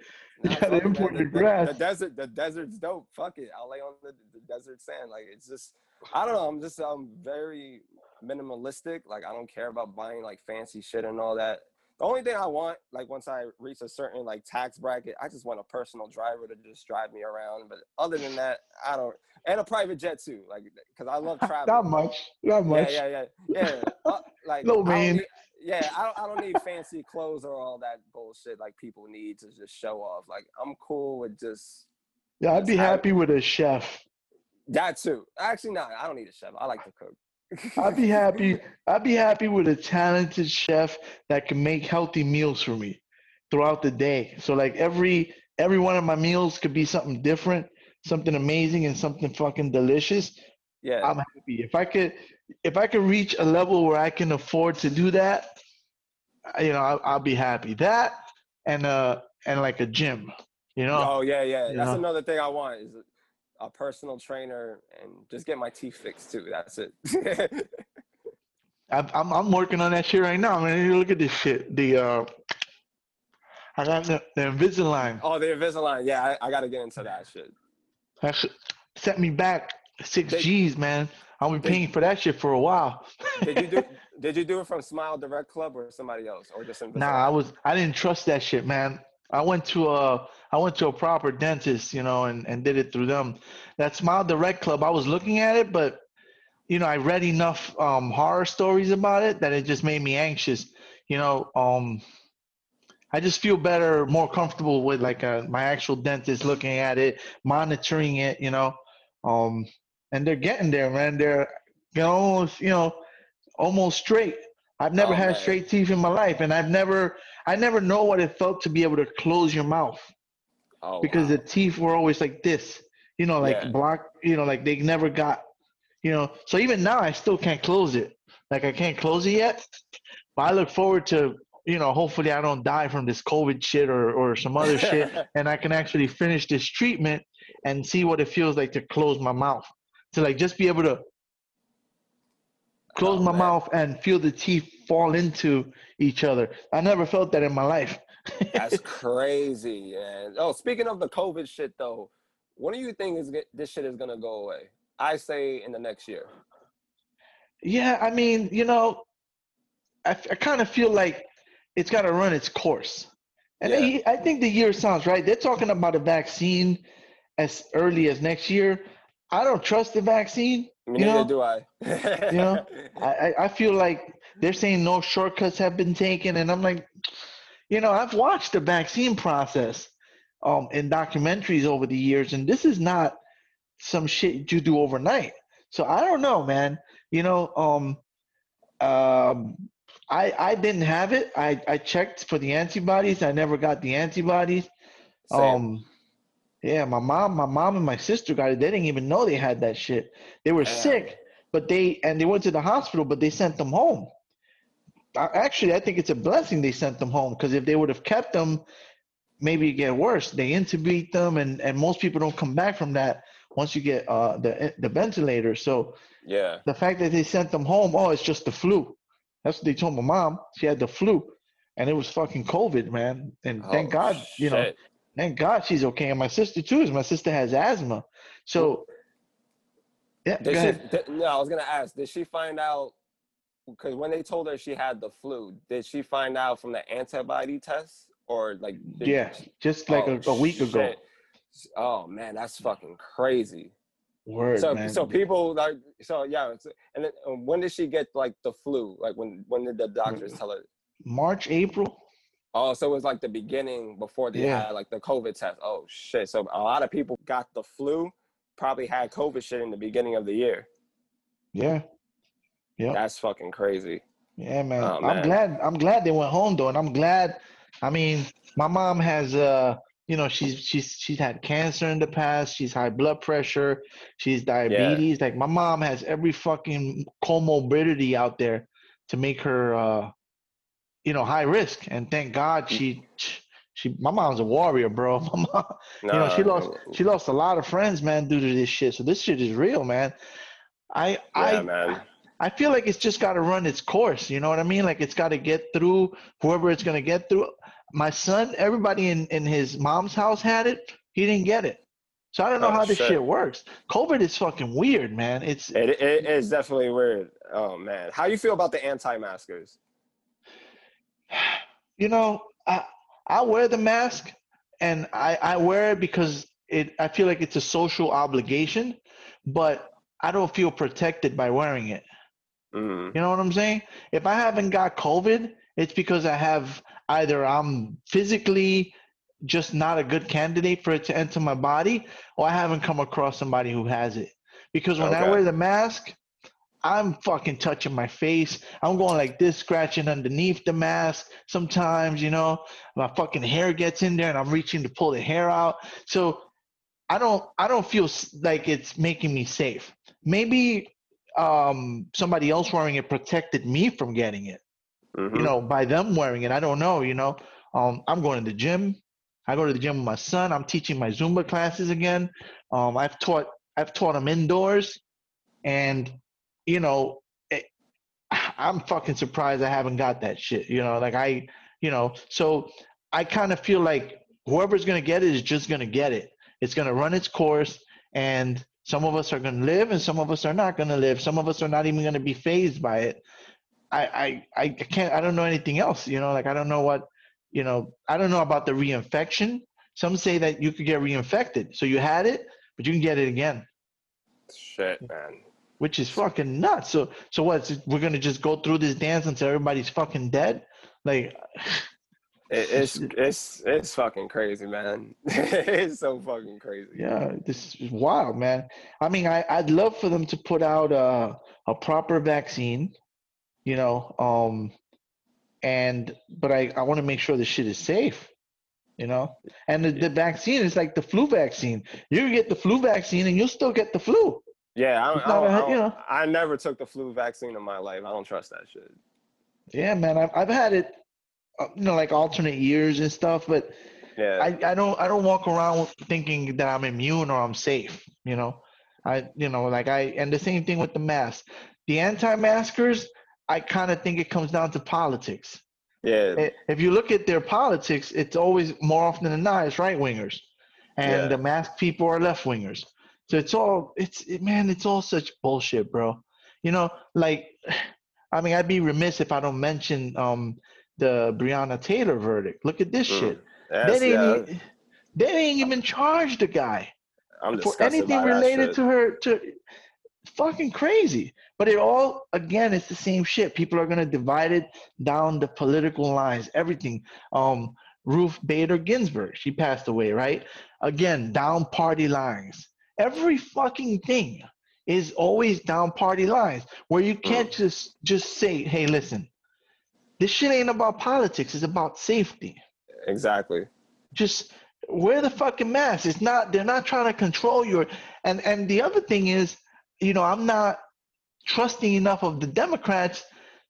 You Nah, gotta fuck it, man. import the The desert, the desert's dope. Fuck it, I'll lay on the, the desert sand. Like it's just, I don't know. I'm just, I'm very minimalistic. Like I don't care about buying like fancy shit and all that. The only thing I want, like once I reach a certain like tax bracket, I just want a personal driver to just drive me around. But other than that, I don't. And a private jet too, like because I love traveling. Not much. Not much. Yeah, yeah, yeah, yeah. Uh, like Little I don't man. Yeah, I don't, I don't need fancy clothes or all that bullshit like people need to just show off. Like I'm cool with just Yeah, I'd be happy with a chef. that too. Actually, no, I don't need a chef. I like to cook. I'd be happy. I'd be happy with a talented chef that can make healthy meals for me throughout the day. So like every every one of my meals could be something different, something amazing, and something fucking delicious. yeah, I'm happy if I could if I can reach a level where I can afford to do that. You know, I'll, I'll be happy. That and uh and like a gym. You know, oh yeah, yeah. you That's know. another thing I want is a, personal trainer and just get my teeth fixed too. That's it. I'm, I'm working on that shit right now. Man, you look at this shit. The uh, I got the, the Invisalign. oh, the Invisalign. Yeah, I, I got to get into that shit. That shit set me back six They- G's, man. I'll be paying for that shit for a while. Did you do? did you do it from Smile Direct Club or somebody else, or just Invisalign? Nah, I was I didn't trust that shit, man. I went to a I went to a proper dentist, you know, and, and did it through them. That Smile Direct Club, I was looking at it, but you know, I read enough um, horror stories about it that it just made me anxious. You know, um, I just feel better, more comfortable with like a, my actual dentist looking at it, monitoring it. You know, um, and they're getting there, man. They're you know, almost you know almost straight. I've never Oh, had man. straight teeth in my life, and I've never I never know what it felt to be able to close your mouth oh, because wow. the teeth were always like this, you know, like Yeah. block, you know, like they never got, you know. So even now, I still can't close it. Like I can't close it yet. But I look forward to, you know, hopefully I don't die from this COVID shit or or some other shit, and I can actually finish this treatment and see what it feels like to close my mouth, to like just be able to close Oh, my man. mouth and feel the teeth fall into each other. I never felt that in my life. That's crazy. And oh, speaking of the COVID shit though, when do you think is this shit is gonna go away? I say in the next year. Yeah, I mean, you know, I, I kind of feel like it's got to run its course. And Yeah. I, I think the year sounds right. They're talking about a vaccine as early as next year. I don't trust the vaccine. You neither know, do I. you know, I, I, I feel like they're saying no shortcuts have been taken. And I'm like, you know, I've watched the vaccine process um, in documentaries over the years, and this is not some shit you do overnight. So I don't know, man. You know, um, um, I I didn't have it. I I checked for the antibodies. I never got the antibodies. Same. Um, yeah, my mom, my mom and my sister got it. They didn't even know they had that shit. They were Damn. sick, but they and they went to the hospital, but they sent them home. I, actually, I think it's a blessing they sent them home because if they would have kept them, maybe it get worse. They intubate them, and and most people don't come back from that once you get uh the the ventilator. So yeah. the fact that they sent them home, oh, it's just the flu. That's what they told my mom. She had the flu, and it was fucking COVID, man. And thank Oh, God, you know, shit. Thank God she's okay. And my sister too, is my sister has asthma. So, yeah, go Did ahead. did, no, I was gonna ask. Did she find out? Because when they told her she had the flu, did she find out from the antibody test or like? Did, Yeah, just like Oh, a, a week ago. Oh man, that's fucking crazy. Word, so man. so people like so yeah. And then, um, when did she get like the flu? Like when when did the Mm. doctors tell her? March, April. Oh, so it was like the beginning before they Yeah. had like the COVID test. Oh shit! So a lot of people got the flu, probably had COVID shit in the beginning of the year. Yeah, yeah, That's fucking crazy. yeah, man. Oh, I'm glad. I'm glad they went home though, and I'm glad. I mean, my mom has uh, you know, she's she's she's had cancer in the past. She's high blood pressure. She's diabetes. Like my mom has every fucking comorbidity out there to make her uh, you know, high risk. And thank God mm. she she my mom's a warrior, bro. My mom, you know, she Nah, lost she lost a lot of friends, man, due to this shit. So this shit is real, man. I Yeah, I man. I feel like it's just got to run its course. You know what I mean? Like it's got to get through whoever it's gonna get through. My son, everybody in in his mom's house had it. He didn't get it. So I don't know Oh, how this shit. shit works. COVID is fucking weird, man. It's It, it is definitely weird. Oh man, how you feel about the anti-maskers? You know, I I wear the mask and I, I wear it because it I feel like it's a social obligation, but I don't feel protected by wearing it. Mm, You know what I'm saying? If I haven't got COVID, it's because I have either I'm physically just not a good candidate for it to enter my body, or I haven't come across somebody who has it. Because when I wear the mask, I'm fucking touching my face. I'm going like this, scratching underneath the mask. Sometimes, you know, my fucking hair gets in there and I'm reaching to pull the hair out. So I don't I don't feel like it's making me safe. Maybe um somebody else wearing it protected me from getting it mhm. you know by them wearing it i don't know you know um i'm going to the gym i go to the gym with my son i'm teaching my zumba classes again um i've taught i've taught him indoors and you know eh, it, i'm fucking surprised i haven't got that shit you know like i you know so i kind of feel like whoever's to get it is just to get it it's to run its course and some of us are to live and some of us are not to live some of us are not even to be phased by it I, I I can't I don't know anything else. You know, like I don't know what you know. I don't know about the reinfection. Some say that you could get reinfected, so you had it, but you can get it again, Shit, man. Which is fucking nuts. So so what? We're gonna just go through this dance until everybody's fucking dead? Like, It, it's it's it's fucking crazy, man. it's so fucking crazy. yeah, this is wild, man. I mean, I I'd love for them to put out a a proper vaccine, you know, um, and but I I want to make sure the shit is safe. You know, and the, the vaccine is like the flu vaccine. You get the flu vaccine, and you'll still get the flu. Yeah, I don't, I, don't, I, don't- you know. I never took the flu vaccine in my life. I don't trust that shit. Yeah, man, I've I've had it, uh, you know, like alternate years and stuff, but Yeah, I, I don't I don't walk around thinking that I'm immune or I'm safe. You know, I you know like I and the same thing with the mask. The anti-maskers, I kind of think it comes down to politics. yeah, If you look at their politics, it's always more often than not it's right wingers, and Yeah. the mask people are left wingers. So it's all it's it, man, it's all such bullshit, bro. You know, like I mean, I'd be remiss if I don't mention um the Breonna Taylor verdict. Look at this Mm. shit. They didn't, yeah, they didn't even charge the guy I'm for anything related to her. To fucking crazy. But it all again, it's the same shit. People are gonna divide it down the political lines. Everything. Um, Ruth Bader Ginsburg, she passed away, right? Again, down party lines. Every fucking thing is always down party lines where you can't mm. just just say, "Hey, listen, this shit ain't about politics. It's about safety." Exactly. just wear the fucking mask. It's not they're not trying to control your and and the other thing is, you know, I'm not trusting enough of the Democrats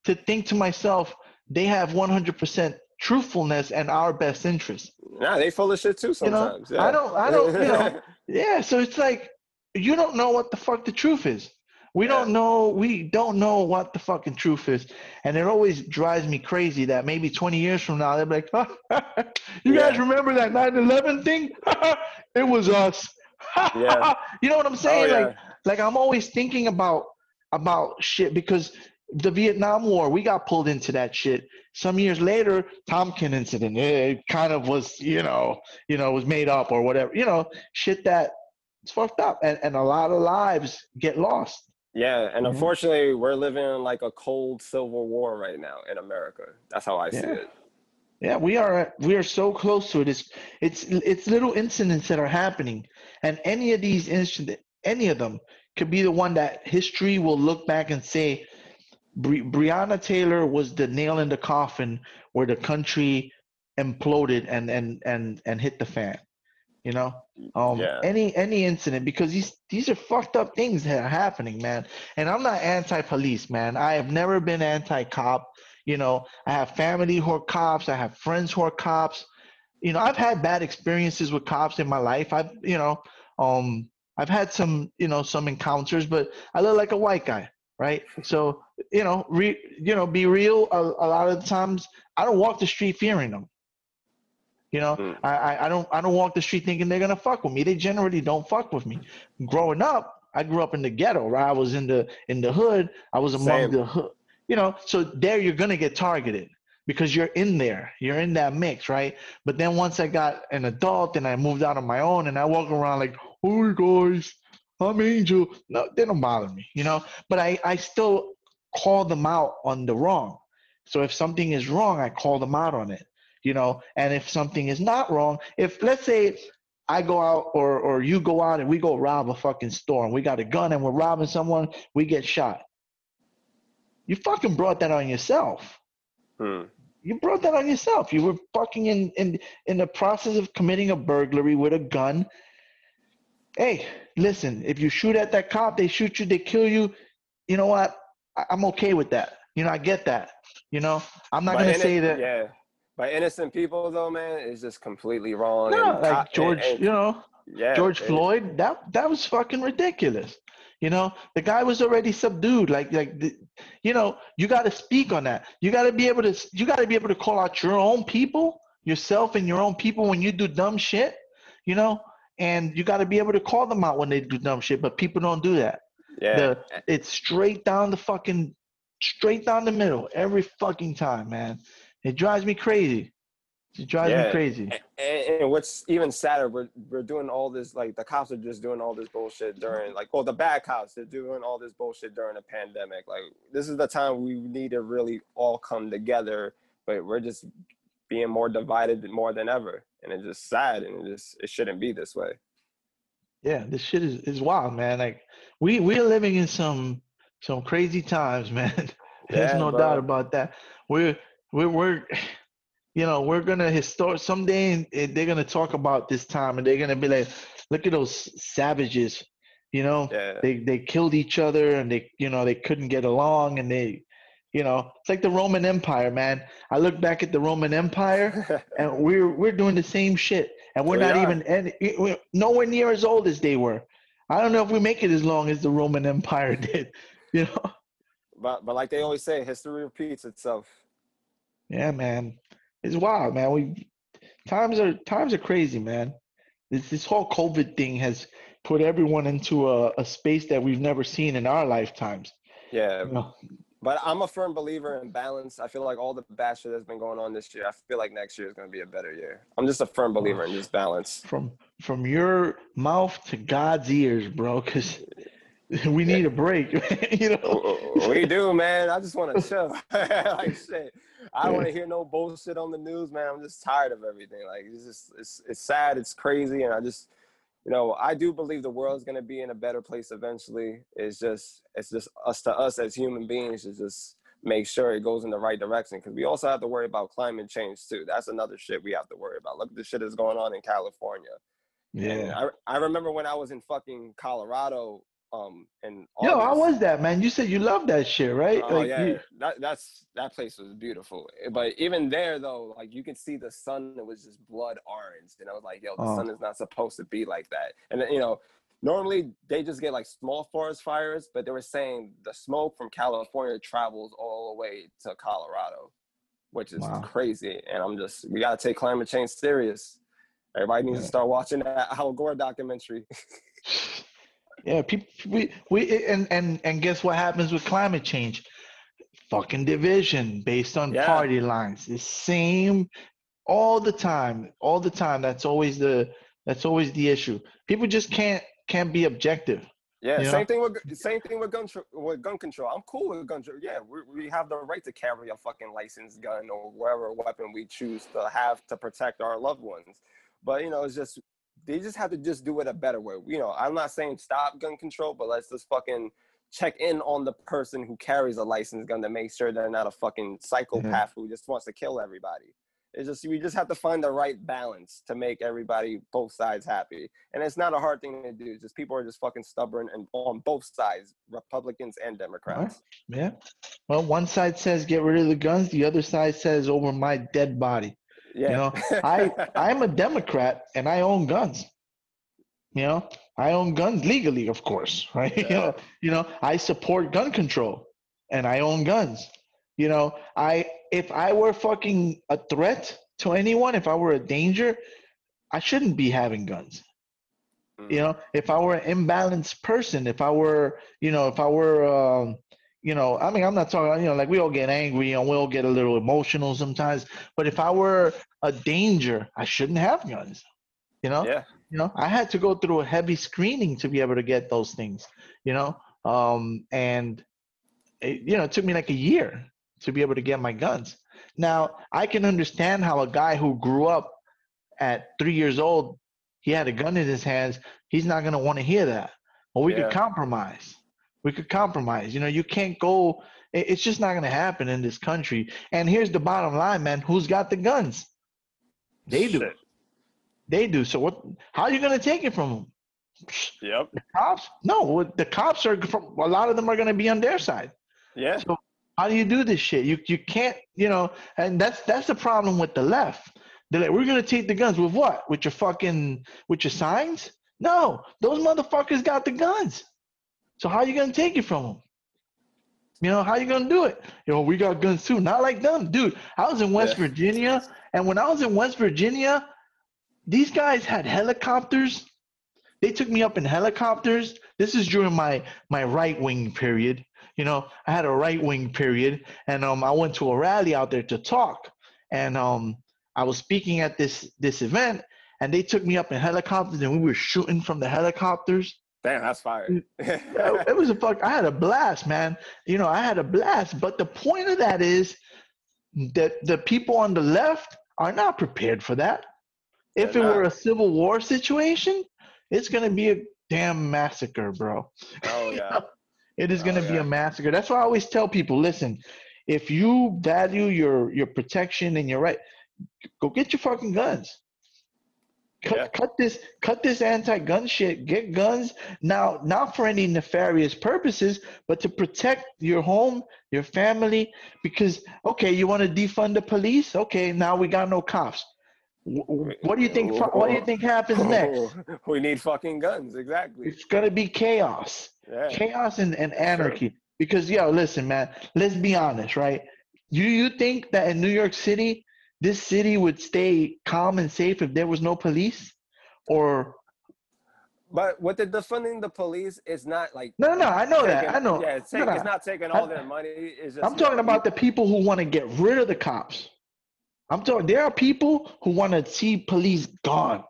to think to myself they have 100% truthfulness and our best interest. Nah, they full of shit too You know, sometimes. yeah. I don't I don't, you know, yeah, so it's like you don't know what the fuck the truth is. We Yeah. don't know we don't know what the fucking truth is. And it always drives me crazy that maybe 20 years from now they'll be like, "You guys remember that 9/11 thing? it was us." Yeah. You know what I'm oh saying? yeah. Like like I'm always thinking about about shit because the Vietnam War, we got pulled into that shit. Some years later, Tonkin incident, it kind of was, you know, you know, was made up or whatever, you know, shit that it's fucked up, and and a lot of lives get lost. Yeah, and Mhm. unfortunately, we're living in like a cold civil war right now in America. That's how I see it. Yeah, we are we are so close to it. It's it's it's little incidents that are happening, and any of these incident, any of them could be the one that history will look back and say, Bre- Breonna Taylor was the nail in the coffin where the country imploded and and and and hit the fan. You know, um, Yeah. any any incident because these these are fucked up things that are happening, man. And I'm not anti-police, man. I have never been anti-cop. You know, I have family who are cops. I have friends who are cops. You know, I've had bad experiences with cops in my life. I've, you know, um, I've had some, you know, some encounters, but I look like a white guy, right? So, you know, re, you know, be real. A, a lot of the times, I don't walk the street fearing them. You know, Mm. I, I, don't, I don't walk the street thinking they're gonna fuck with me. They generally don't fuck with me. Growing up, I grew up in the ghetto, right? I was in the in the hood. I was among Same. the hood. You know, so there you're gonna get targeted because you're in there. You're in that mix, right? But then once I got an adult and I moved out on my own and I walk around like, oh guys, I'm Angel. No, they don't bother me, you know. But I, I still call them out on the wrong. So if something is wrong, I call them out on it, you know. And if something is not wrong, if let's say I go out or or you go out and we go rob a fucking store and we got a gun and we're robbing someone, we get shot. You fucking brought that on yourself Hmm. you brought that on yourself. You were fucking in in in the process of committing a burglary with a gun. Hey, listen, if you shoot at that cop, they shoot you, they kill you. You know what? I, I'm okay with that. You know, I get that. You know, I'm not gonna inno- say that. Yeah, by innocent people though, man, it's just completely wrong. No, and like George, and- and- you know, yeah, George Floyd. That that was fucking ridiculous. You know, the guy was already subdued. Like like, the, you know, you got to speak on that. You got to be able to. You got to be able to call out your own people, yourself and your own people when you do dumb shit. You know, and you got to be able to call them out when they do dumb shit. But people don't do that. Yeah, The it's straight down the fucking straight down the middle every fucking time, man. It drives me crazy. It drives me crazy. And, and what's even sadder, we're we're doing all this like the cops are just doing all this bullshit during like well the bad cops they're doing all this bullshit during a pandemic. Like this is the time we need to really all come together, but we're just being more divided more than ever, and it's just sad, and it just it shouldn't be this way. Yeah, this shit is, is wild, man. Like we we're living in some some crazy times, man. There's Yeah, no bro. doubt about that. We're we're we're you know we're gonna historic someday eh, they're gonna talk about this time and they're gonna be like, look at those savages, you know. Yeah, They they killed each other and they you know they couldn't get along and they you know it's like the Roman Empire, man. I look back at the Roman Empire and we're we're doing the same shit, and we're We not are. even any, we're nowhere near as old as they were. I don't know if we make it as long as the Roman Empire did. You know? but but like they always say, history repeats itself. Yeah, man, it's wild, man. We times are times are crazy, man. This this whole COVID thing has put everyone into a, a space that we've never seen in our lifetimes. Yeah, You know? But I'm a firm believer in balance. I feel like all the bad shit that's been going on this year, I feel like next year is going to be a better year. I'm just a firm believer in just balance. From from your mouth to God's ears, bro, because we need a break. you know? we do, man. I just want to chill. like shit. I don't want to hear no bullshit on the news, man. I'm just tired of everything. Like it's just it's it's sad, it's crazy, and I just you know, I do believe the world's gonna be in a better place eventually. It's just it's just us to us as human beings to just make sure it goes in the right direction. Because we also have to worry about climate change too. That's another shit we have to worry about. Look at the shit that's going on in California. And Yeah. I I remember when I was in fucking Colorado, um, in Yo, how was that, man? You said you love that shit, right? Oh Like, yeah, you- that that's that place was beautiful. But even there though, like you can see the sun it was just blood orange, and I was like, yo, the Oh. sun is not supposed to be like that. And you know, normally they just get like small forest fires, but they were saying the smoke from California travels all the way to Colorado, which is Wow. crazy. And I'm just we gotta take climate change serious. Everybody needs Yeah. to start watching that Al Gore documentary. Yeah, people we we and and and guess what happens with climate change? Fucking division based on Yeah. party lines. The same all the time. All the time. That's always the that's always the issue. People just can't can't be objective. Yeah, You know? same thing with same thing with gun with gun control. I'm cool with gun control. Yeah, we, we have the right to carry a fucking licensed gun or whatever weapon we choose to have to protect our loved ones. But you know, it's just they just have to just do it a better way. You know, I'm not saying stop gun control, but let's just fucking check in on the person who carries a licensed gun to make sure they're not a fucking mm-hmm. psychopath who just wants to kill everybody. It's just we just have to find the right balance to make everybody both sides happy. And it's not a hard thing to do. It's just people are just fucking stubborn and on both sides, Republicans and Democrats. Yeah. Well, one side says get rid of the guns, the other side says over my dead body. Yeah. know, I I'm a Democrat and I own guns. You know, I own guns legally, of course, right? You know, you know, I support gun control and I own guns. You know, I if I were fucking a threat to anyone, if I were a danger, I shouldn't be having guns. Mm. You know, if I were an imbalanced person, if I were, you know, if I were um you know, I mean, I'm not talking, you know, like we all get angry and we all get a little emotional sometimes. But if I were a danger, I shouldn't have guns. You know, yeah. you know, I had to go through a heavy screening to be able to get those things. You know, um, and it, you know, it took me like a year to be able to get my guns. Now I can understand how a guy who grew up at three years old, he had a gun in his hands. He's not gonna want to hear that. Well, we Yeah. could compromise. We could compromise. You know, you can't go. It's just not gonna happen in this country. And here's the bottom line, man. Who's got the guns? They do. Shit. They do. So what? How are you gonna take it from them? Yep. The Cops? No. The cops are. From, a lot of them are gonna be on their side. Yeah. So how do you do this shit? You you can't. You know. And that's that's the problem with the left. They're like, we're gonna take the guns with what? With your fucking with your signs? No, those motherfuckers got the guns. So how are you gonna take it from them? You know, how you gonna do it? You know, we got guns too. Not like them, dude. I was in West Yeah. Virginia, and when I was in West Virginia, these guys had helicopters. They took me up in helicopters. This is during my my right wing period. You you know, I had a right wing period, and um, I went to a rally out there to talk, and um, I was speaking at this this event, and they took me up in helicopters, and we were shooting from the helicopters. Damn, that's fire. Mm. Yeah, it was a fuck. I had a blast, man. You know, I had a blast. But the point of that is that the people on the left are not prepared for that. If it They're were not. a civil war situation, it's gonna be a damn massacre, bro. oh yeah. It is Oh, going to be a massacre. That's why I always tell people, listen, if you value your your protection and your right, go get your fucking guns. Cut, Yeah. cut this cut this anti-gun shit. Get guns now, not for any nefarious purposes, but to protect your home, your family. Because okay, you want to defund the police? Okay, now we got no cops. Wh- wh- What do you think? What do you think happens next? we need fucking guns, exactly. It's gonna be chaos Yeah. chaos and, and anarchy. Because yo, listen, man, let's be honest, right? You you think that in New York City, this city would stay calm and safe if there was no police? Or But with the defunding the police, is not like no, no, no I know that. I know. Yeah, it's, take, no, it's not taking all I- their money. It's just I'm talking about the people who want to get rid of the cops. I'm talking. There are people who want to see police gone.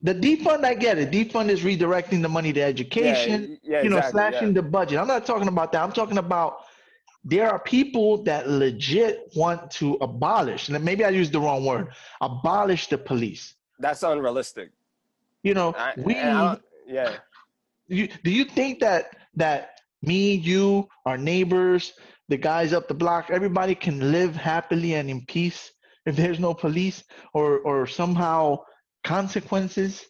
The defund, I get it. Defund is redirecting the money to education. Yeah, yeah, you know, exactly, slashing the budget. I'm not talking about that. I'm talking about there are people that legit want to abolish. And maybe I used the wrong word. Abolish the police. That's unrealistic. You know, I, we. I yeah. You, do you think that that me, you, our neighbors, the guys up the block, everybody can live happily and in peace if there's no police or or somehow consequences,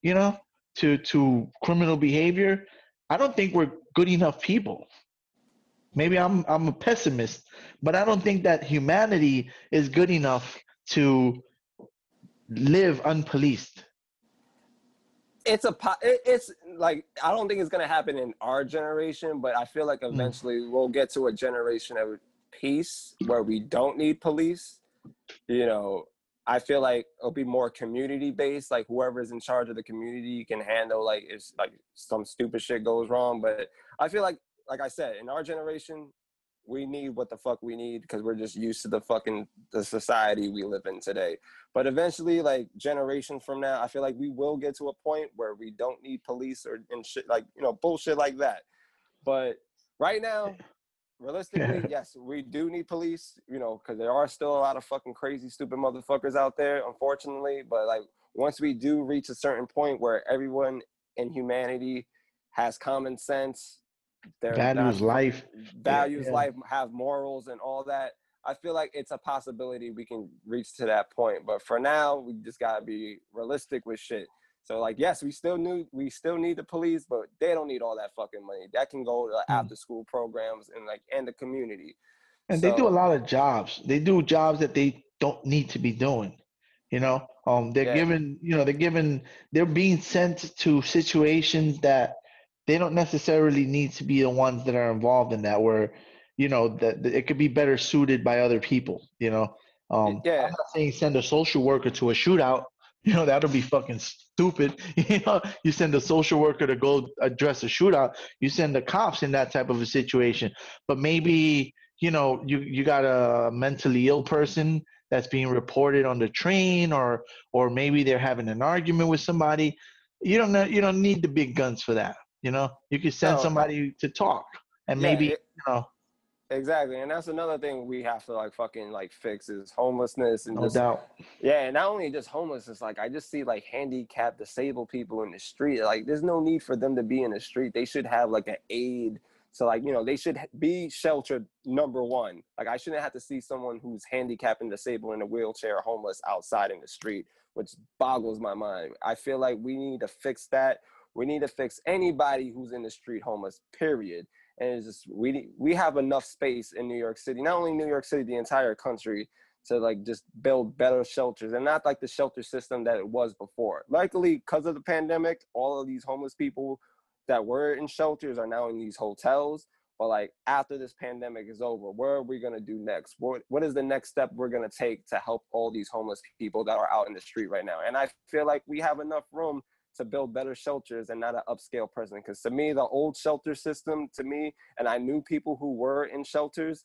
you know, to to criminal behavior? I don't think we're good enough people. Maybe I'm I'm a pessimist, but I don't think that humanity is good enough to live unpoliced. it's a it's like I don't think it's gonna happen in our generation, but I feel like Mm. eventually we'll get to a generation of peace where we don't need police. You know, I feel like it'll be more community based. Like whoever's in charge of the community can handle like if like some stupid shit goes wrong. But I feel like, like I said, in our generation, we need what the fuck we need because we're just used to the fucking the society we live in today. But eventually, like generations from now, I feel like we will get to a point where we don't need police or and shit like you know bullshit like that. But right now, realistically, yes, we do need police. You know, because there are still a lot of fucking crazy, stupid motherfuckers out there, unfortunately. But like once we do reach a certain point where everyone in humanity has common sense, they're Values not- life. values yeah. life have morals and all that i feel like it's a possibility we can reach to that point but for now we just gotta be realistic with shit so like yes we still need we still need the police but they don't need all that fucking money that can go to Mm. after school programs and like and the community And they do a lot of jobs. They do jobs that they don't need to be doing. You know, um, they're Yeah. given, you know, they're given, they're being sent to situations that they don't necessarily need to be the ones that are involved in that. Where, you know, that, that it could be better suited by other people. You know, um, Yeah. I'm not saying send a social worker to a shootout. You know, that'll be fucking stupid. You know, you send a social worker to go address a shootout. You send the cops in that type of a situation. But maybe you know you you got a mentally ill person that's being reported on the train or or maybe they're having an argument with somebody you don't know you don't need the big guns for that you know you could send No. somebody to talk and Yeah, maybe it- you know exactly and that's another thing we have to like fucking like fix is homelessness and no just doubt Yeah, and not only just homelessness, like I just see like handicapped, disabled people in the street. Like, there's no need for them to be in the street. They should have like an aid. So, like, you know, they should be sheltered. Number one, like I shouldn't have to see someone who's handicapped and disabled in a wheelchair, homeless outside in the street, which boggles my mind. I feel like we need to fix that. We need to fix anybody who's in the street homeless. Period. And it's just we we have enough space in New York City, not only New York City, the entire country to like just build better shelters and not like the shelter system that it was before. Luckily, because of the pandemic, all of these homeless people that were in shelters are now in these hotels. But like after this pandemic is over, where are we gonna do next? What what is the next step we're gonna take to help all these homeless people that are out in the street right now? And I feel like we have enough room to build better shelters and not an upscale prison. Because to me, the old shelter system, to me, and I knew people who were in shelters,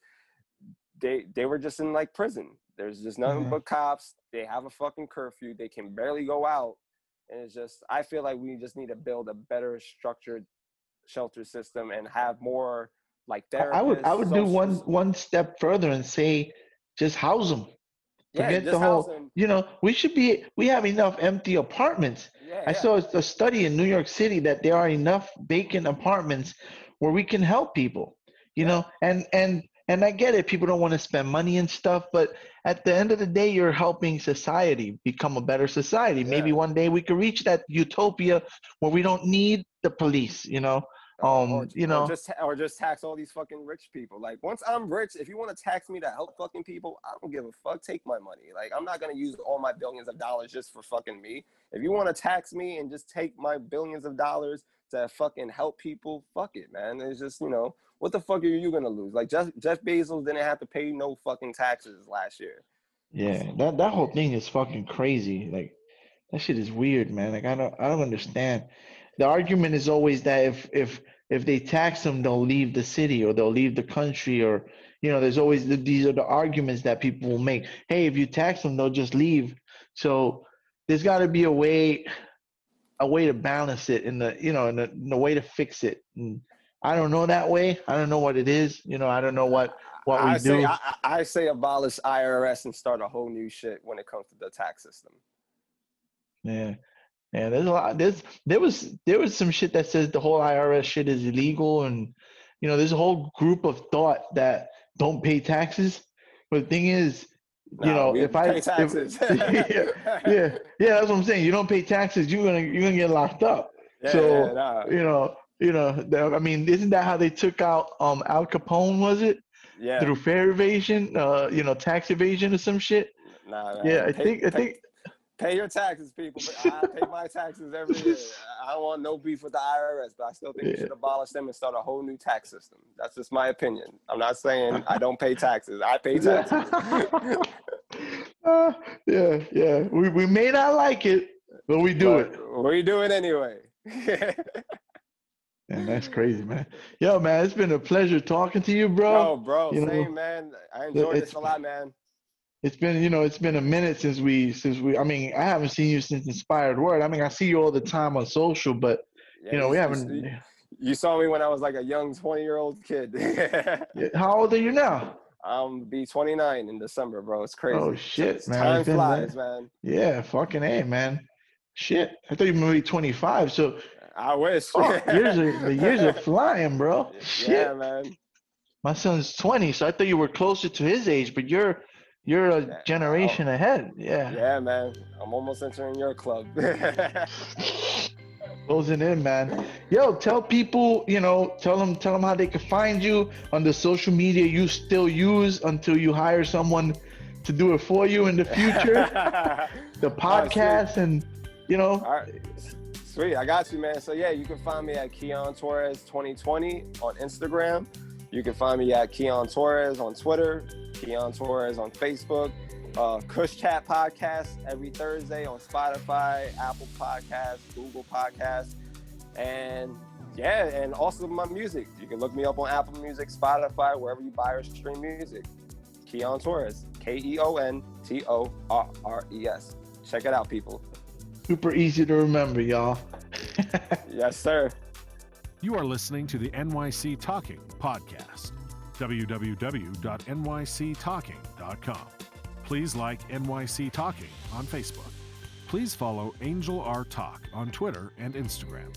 they they were just in like prison. There's just nothing Mhm. but cops. They have a fucking curfew. They can barely go out. And it's just I feel like we just need to build a better structured shelter system and have more like therapists. I would I would do one one step further and say just house them. Yeah, Forget just the whole. You know, we should be. We have enough empty apartments. Yeah, I yeah. saw a study in New York City that there are enough vacant apartments where we can help people. You Yeah. know, and and and I get it. People don't want to spend money and stuff, but at the end of the day, you're helping society become a better society. Maybe one day we could reach that utopia where we don't need the police. You know, um, or, you or know- just or just tax all these fucking rich people. Like once I'm rich, if you want to tax me to help fucking people, I don't give a fuck. Take my money. Like I'm not gonna use all my billions of dollars just for fucking me. If you want to tax me and just take my billions of dollars to fucking help people, fuck it, man. It's just you know what the fuck are you gonna lose? Like Jeff Jeff Bezos didn't have to pay no fucking taxes last year. Yeah, that that whole thing is fucking crazy. Like that shit is weird, man. Like I don't I don't understand. The argument is always that if if if they tax them, they'll leave the city or they'll leave the country or you know, there's always the, these are the arguments that people will make. Hey, if you tax them, they'll just leave. So there's got to be a way a way to balance it in the you know in the, in the way to fix it. And I don't know that way. I don't know what it is. You know, I don't know what what we I say do. I I say abolish IRS and start a whole new shit when it comes to the tax system. Yeah. Yeah, there's a lot. There's there was there was some shit that says the whole IRS shit is illegal, and you know there's a whole group of thought that don't pay taxes. But the thing is, you know, if I if- yeah, yeah, yeah, that's what I'm saying. You don't pay taxes, you're gonna you're gonna get locked up. Yeah, So, yeah, nah. You know, you know. I mean, isn't that how they took out um Al Capone? Was it yeah. through fare evasion? Uh, you know, tax evasion or some shit. Nah, nah, Yeah, I pay- think I pay- think pay your taxes, people. But I pay my taxes every year. I don't want no beef with the IRS, but I still think we Yeah. should abolish them and start a whole new tax system. That's just my opinion. I'm not saying I don't pay taxes. I pay taxes. Uh, yeah, yeah. We we may not like it, but we do it. But We do it anyway. And that's crazy, man. Yo, man, it's been a pleasure talking to you, bro. Yo, bro, you know, same man. I enjoyed this a lot, man. It's been, you know, it's been a minute since we since we I mean, I haven't seen you since Inspired Word. I mean, I see you all the time on social, but Yeah, you know, we haven't You, you saw me when I was like a young 20 year old kid. How old are you now? I'm be 29 in December, bro. It's crazy. Oh shit, It's- man. Time been flies, that- man. Yeah, fucking A, man. Shit. I thought you were maybe 25. So I wish. fuck, years are, the years are flying, bro. Shit. Yeah, man. My son's 20, so I thought you were closer to his age, but you're you're a Yeah. generation ahead. Yeah. Yeah, man. I'm almost entering your club. Closing in, man. Yo, tell people, you know, tell them tell them how they can find you on the social media you still use until you hire someone to do it for you in the future. the podcast and you know, All right. Sweet. I got you, man. So, yeah, you can find me at Keon Torres 2020 on Instagram. You can find me at Keon Torres on Twitter, Keon Torres on Facebook. Uh, Kush Chat Podcast every Thursday on Spotify, Apple Podcasts, Google Podcasts. And yeah, and also my music. You can look me up on Apple Music, Spotify, wherever you buy or stream music. Keon Torres, K E O N T O R R E S. Check it out, people. super easy to remember, y'all. Yes, sir. You are listening to the NYC Talking podcast. www.nyctalking.com. Please like NYC Talking on Facebook. Please follow Angel R Talk on Twitter and Instagram.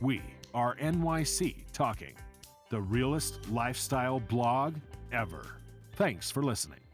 We are NYC Talking, the realest lifestyle blog ever. Thanks for listening.